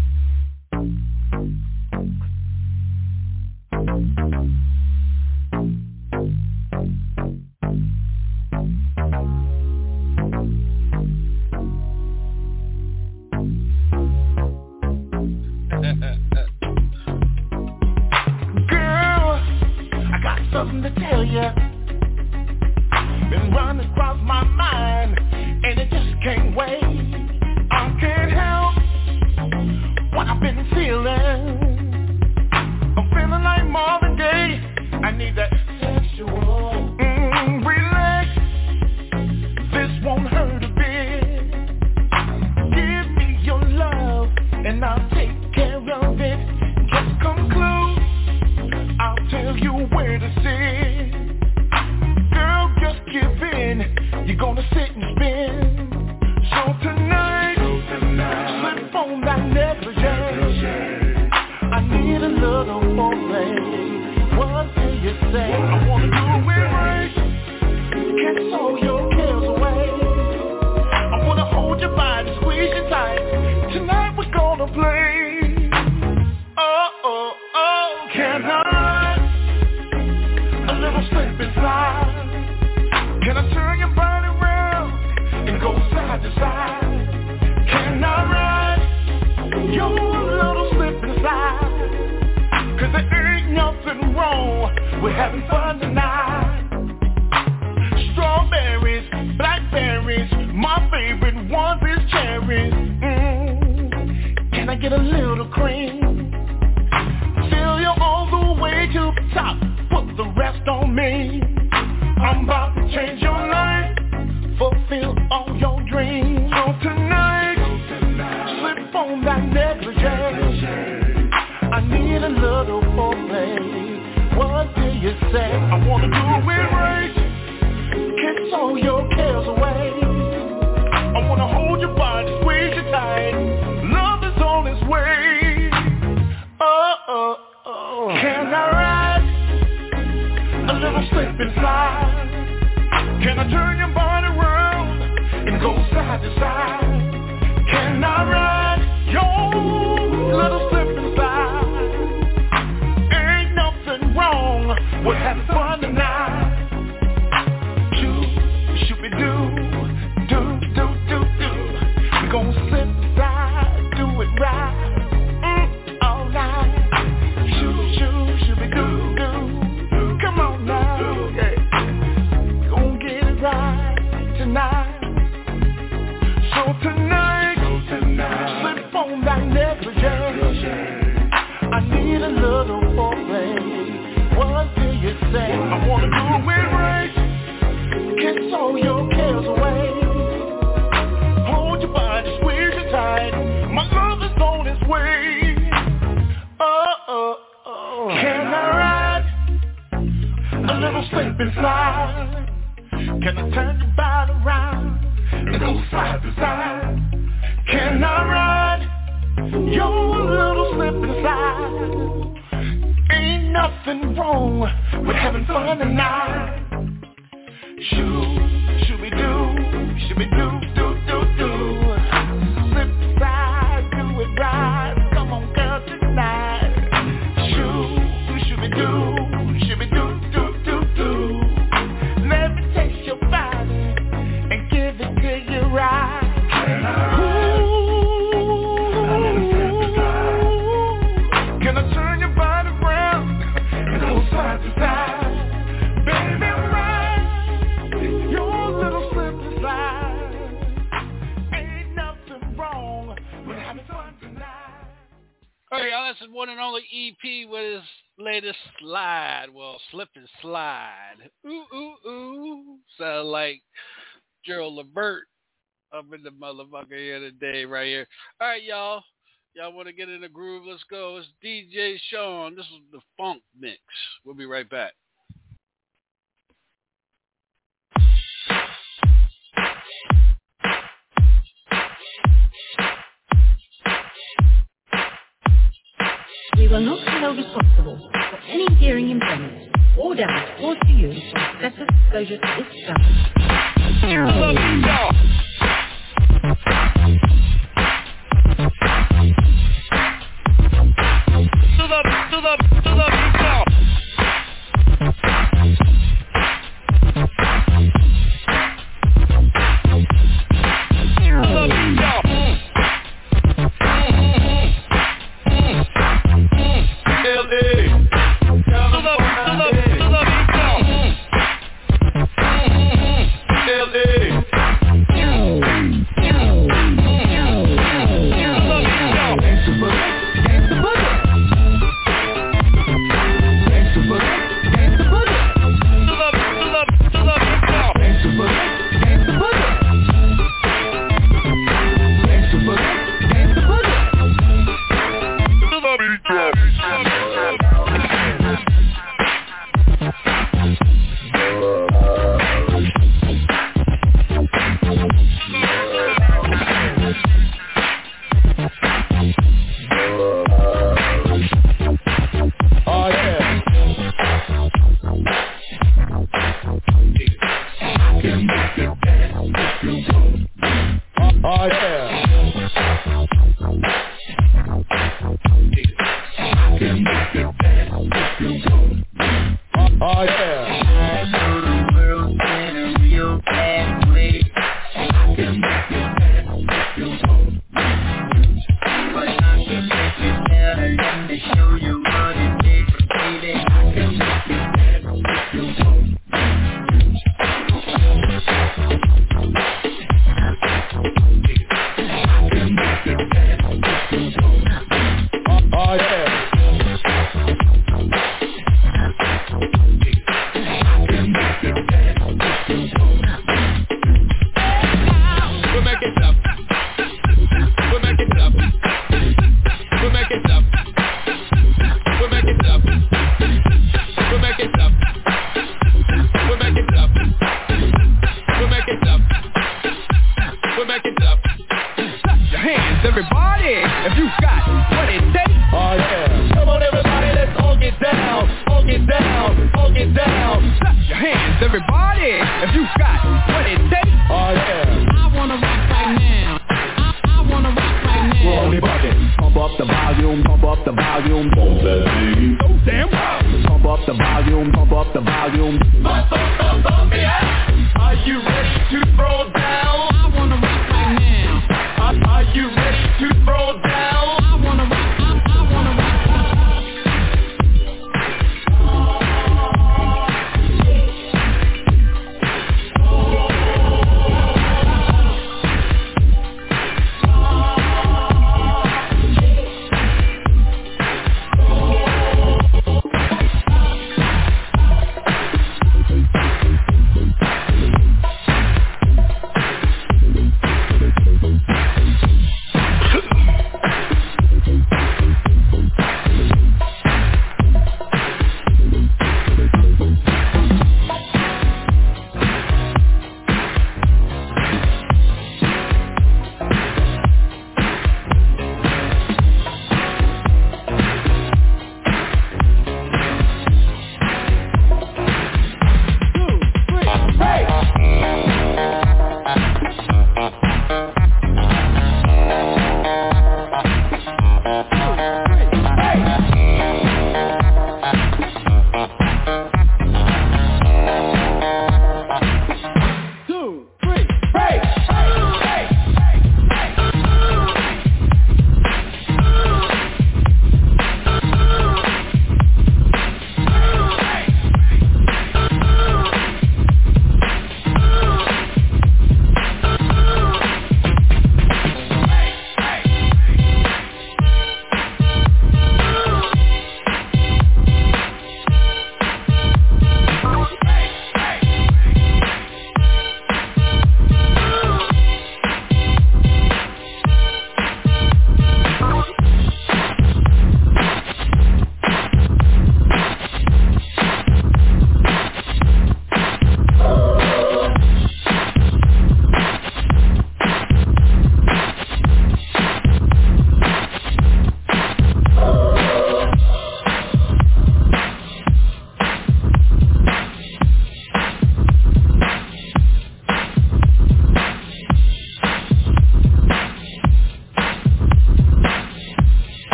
this fly? Can I turn the bottle around and go side to side? Can I ride your little slip and slide? Ain't nothing wrong with having fun tonight. Shoo, should we do, should we do? Slide. Ooh, ooh, ooh. Sound like Gerald Levert up in the motherfucker here today, right here. All right, y'all. Y'all want to get in the groove? Let's go. It's DJ Shaun. This is the Funk Mix. We'll be right back. We will not held responsible for any hearing impairment or damage caused to you from excessive exposure to this sound. To the, to the, to the beat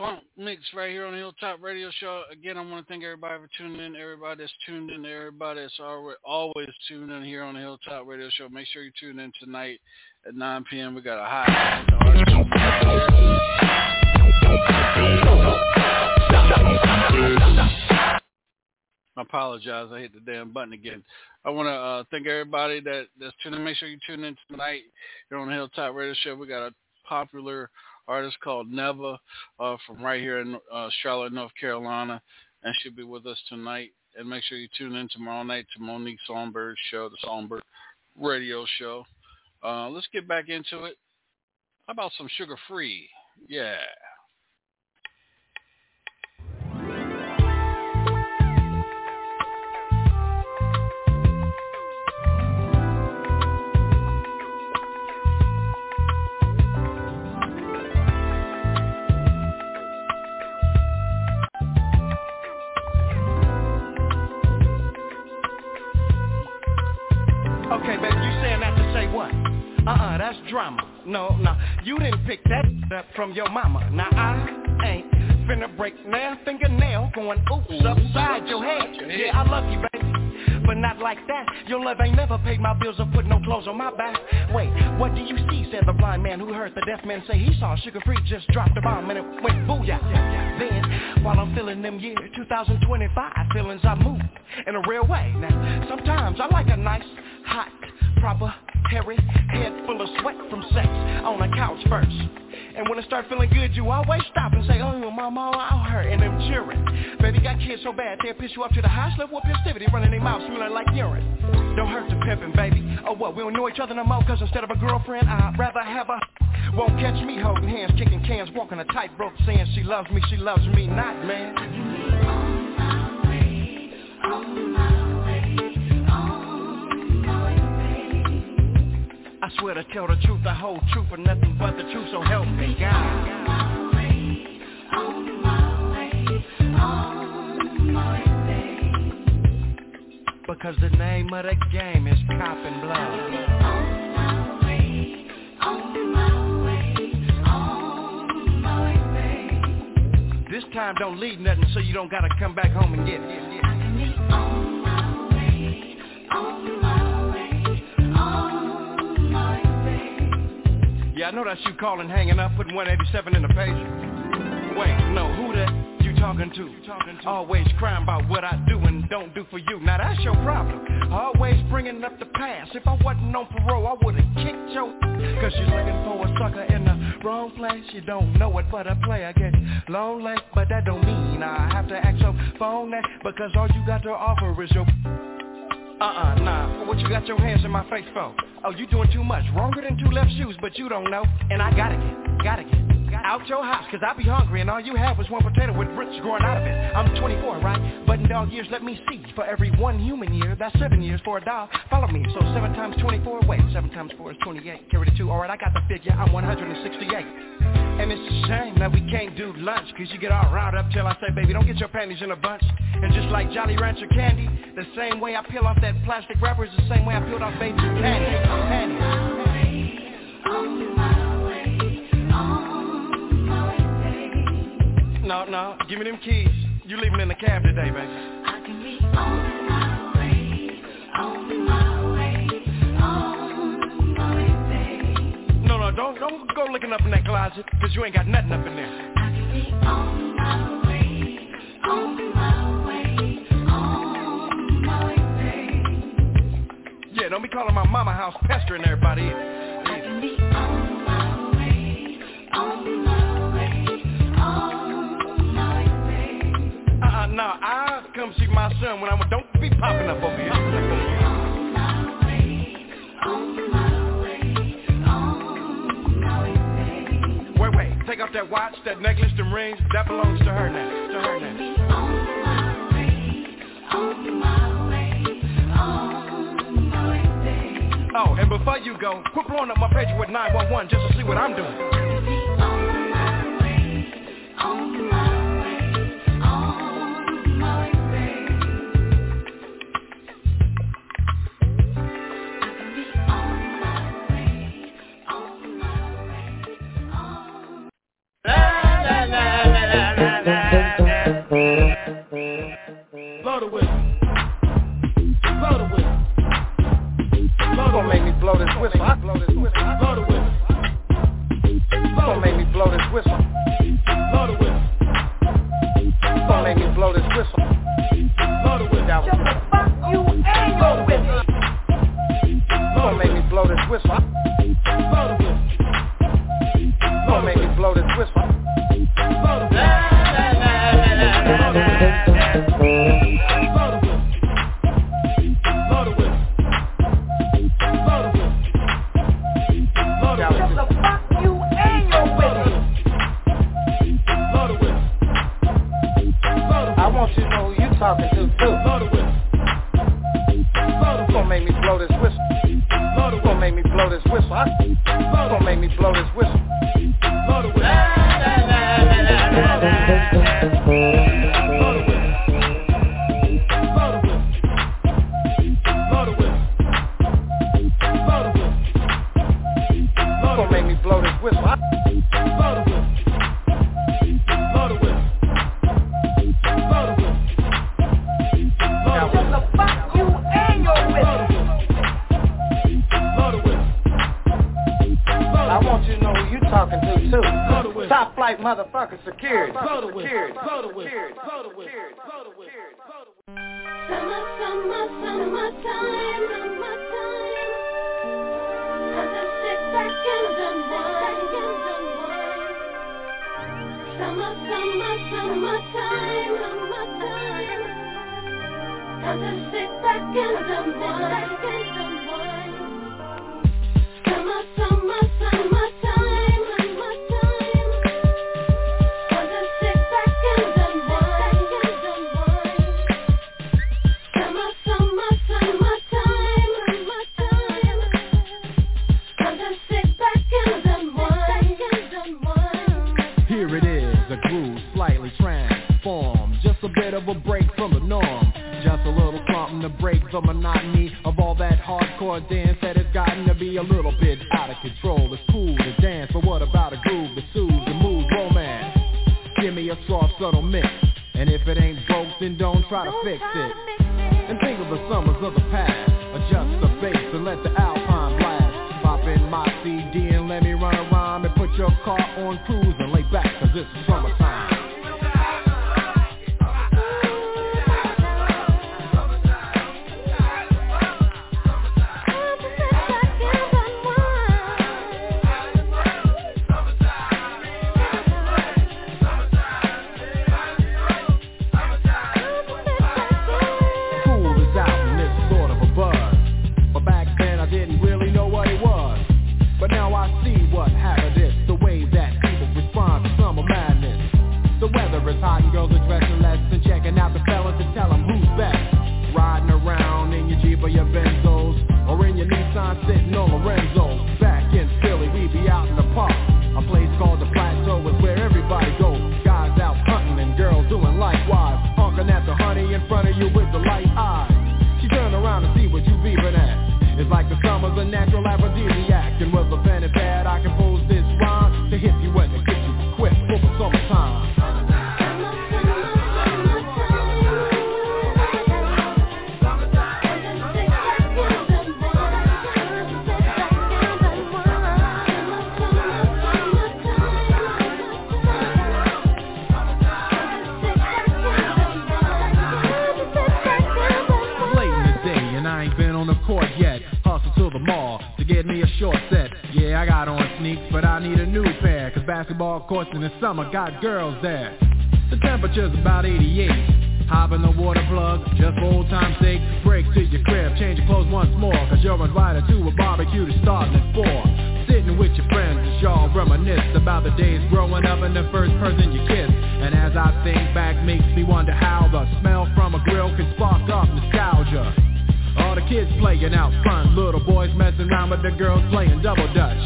funk mix right here on Hilltop Radio Show. Again, I want to thank everybody for tuning in. Everybody that's tuned in, everybody that's always, always tuned in here on the Hilltop Radio Show. Make sure you tune in tonight at 9 p.m. We got a hot. I apologize. I hit the damn button again. I want to uh, thank everybody that, that's tuning in. Make sure you tune in tonight here on the Hilltop Radio Show. We got a popular artist called Neva uh, from right here in uh, Charlotte, North Carolina, and she'll be with us tonight. And make sure you tune in tomorrow night to Monique Songbyrd's show, the Songbyrd Radio Show. Uh, let's get back into it. How about some Suga Free? Yeah. Okay, baby, you saying that to say what? Uh-uh, that's drama. No, no, you didn't pick that up from your mama. Now I ain't finna break now fingernail going oops upside your head. Yeah, I love you, baby, but not like that. Your love ain't never paid my bills or put no clothes on my back. Wait, what do you see? Said the blind man who heard the deaf man say he saw Suga Free just dropped a bomb and it went booyah. Then, while I'm feeling them year 2025 feelings, I move in a real way. Now, sometimes I like a nice, hot, proper, hairy, head full of sweat from sex on a couch first. And when I start feeling good, you always stop and say, oh, mama, oh, I hurt, and them cheering. Baby got kids so bad, they'll piss you up to the highest level of festivity, running their mouth smelling like urine. Don't hurt the pimpin', baby. Oh, what, we don't know each other no more, cause instead of a girlfriend, I'd rather have a... Won't catch me holding hands, kicking cans, walking a tightrope, saying she loves me, she loves me not, man. I swear to tell the truth, the whole truth, and nothing but the truth, so help me God. Because the name of the game is cop and blood. This time don't leave nothing so you don't gotta come back home and get it. I know that's you calling, hanging up, putting 187 in the page. Wait, no, who that you talking to? Always crying about what I do and don't do for you. Now that's your problem. Always bringing up the past. If I wasn't on parole, I would've kicked your Cause you're looking for a sucker in the wrong place You don't know it, but a player gets lonely But that don't mean I have to act so phony Because all you got to offer is your uh-uh, nah, what you got your hands in my face for? Oh, you doing too much, wronger than two left shoes, but you don't know. And I gotta get, gotta get out your house, cause I be hungry and all you have was one potato with roots growing out of it. I'm 24, right? But in dog years, let me see. For every one human year, that's seven years for a dog. Follow me. So seven times 24, wait, seven times four is 28. Carry the two, alright, I got the figure, I'm 168. And it's a shame that we can't do lunch Cause you get all riled up till I say, baby, don't get your panties in a bunch And just like Jolly Rancher candy The same way I peel off that plastic wrapper Is the same way I peeled off baby candy Panties No, no, give me them keys. You leaving in the cab today, baby. I can be on my way, on my way, on my way, No, no, don't, don't go looking up in that closet Cause you ain't got nothing up in there. I can be on my way, on my way, on my way, Yeah, don't be calling my mama house pestering everybody Uh-uh, I'll come see my son when I'm don't be popping up over here. Wait, wait, take off that watch, that necklace, them rings, that belongs to her now, to her now. Oh, and before you go, quit blowing up my pager with 911 just to see what I'm doing. Blow the whistle. Blow the whistle. Blow the make me blow this whistle. I blow this whistle. Blow the whistle. Don't make me blow this whistle. Blow the whistle. Don't make me blow this whistle. Front of you with the light eyes. Courts in the summer got girls there. The temperature's about 88. Hop in the water plug, just for old time's sake. Break to your crib, change your clothes once more. Cause you're invited to a barbecue to start at 4. Sitting with your friends as y'all reminisce about the days growing up and the first person you kissed. And as I think back, makes me wonder how the smell from a grill can spark up nostalgia. All the kids playing out front, little boys messing around with the girls playing double dutch.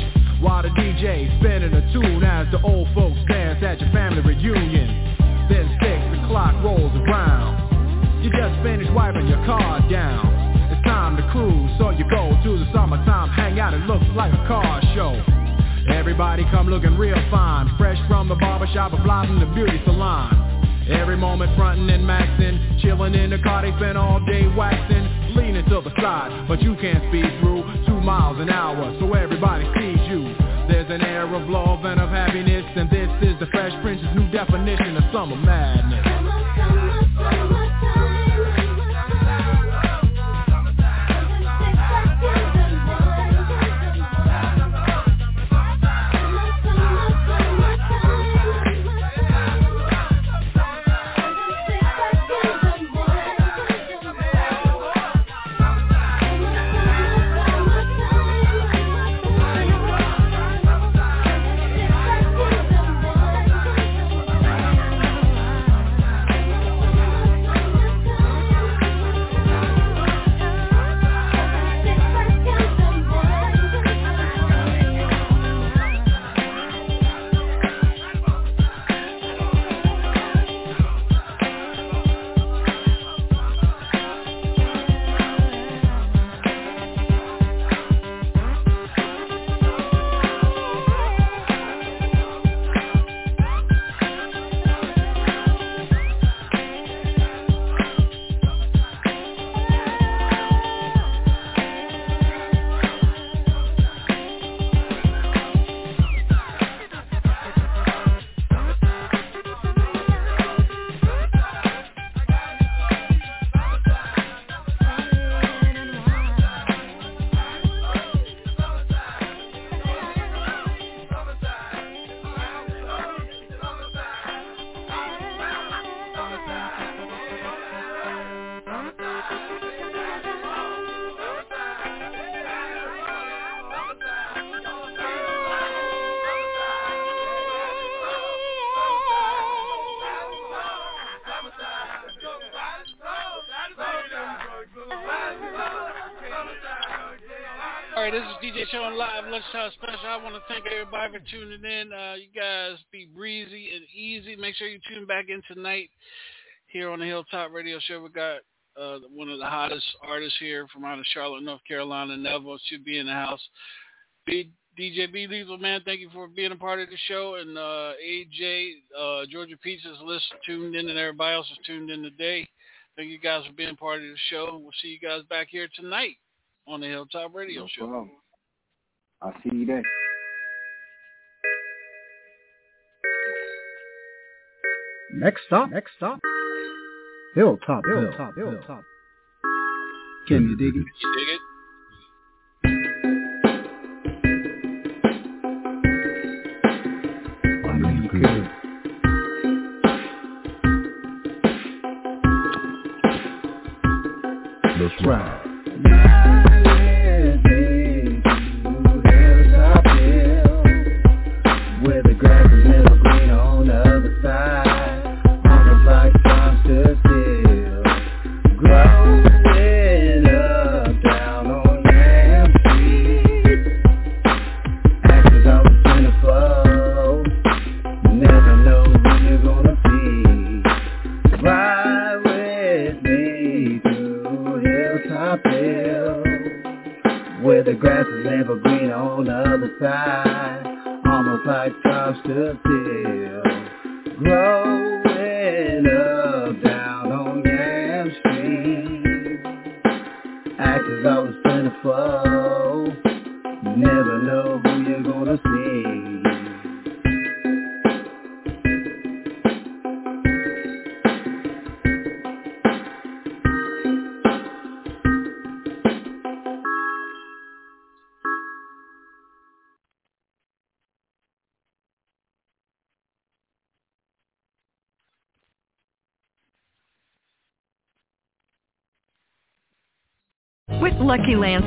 While the DJ spinning a tune as the old folks dance at your family reunion. Then six o'clock rolls around. You just finished wiping your car down. It's time to cruise, so you go to the summertime hangout. It looks like a car show. Everybody come looking real fine, fresh from the barbershop or from the beauty salon. Every moment frontin' and maxin', chillin' in the car, they spend all day waxin', leaning to the side, but you can't speed through two miles an hour, so everybody sees you. There's an air of love and of happiness, and this is the Fresh Prince's new definition of summer madness. This is DJ Shaun Live Lunchtime Special. I want to thank everybody for tuning in. Uh, you guys be breezy and easy. Make sure you tune back in tonight here on the Hilltop Radio Show. We got uh, one of the hottest artists here from out of Charlotte, North Carolina. Neville should be in the house. B, DJ B Lethal, man, thank you for being a part of the show. And uh, AJ, uh, Georgia Pizza's list tuned in, and everybody else is tuned in today. Thank you guys for being part of the show. We'll see you guys back here tonight on the Hilltop Radio No Show. problem. I'll see you there. Next stop, next stop. Hilltop, Hilltop, Hilltop. Can you dig it? You dig it? I know tops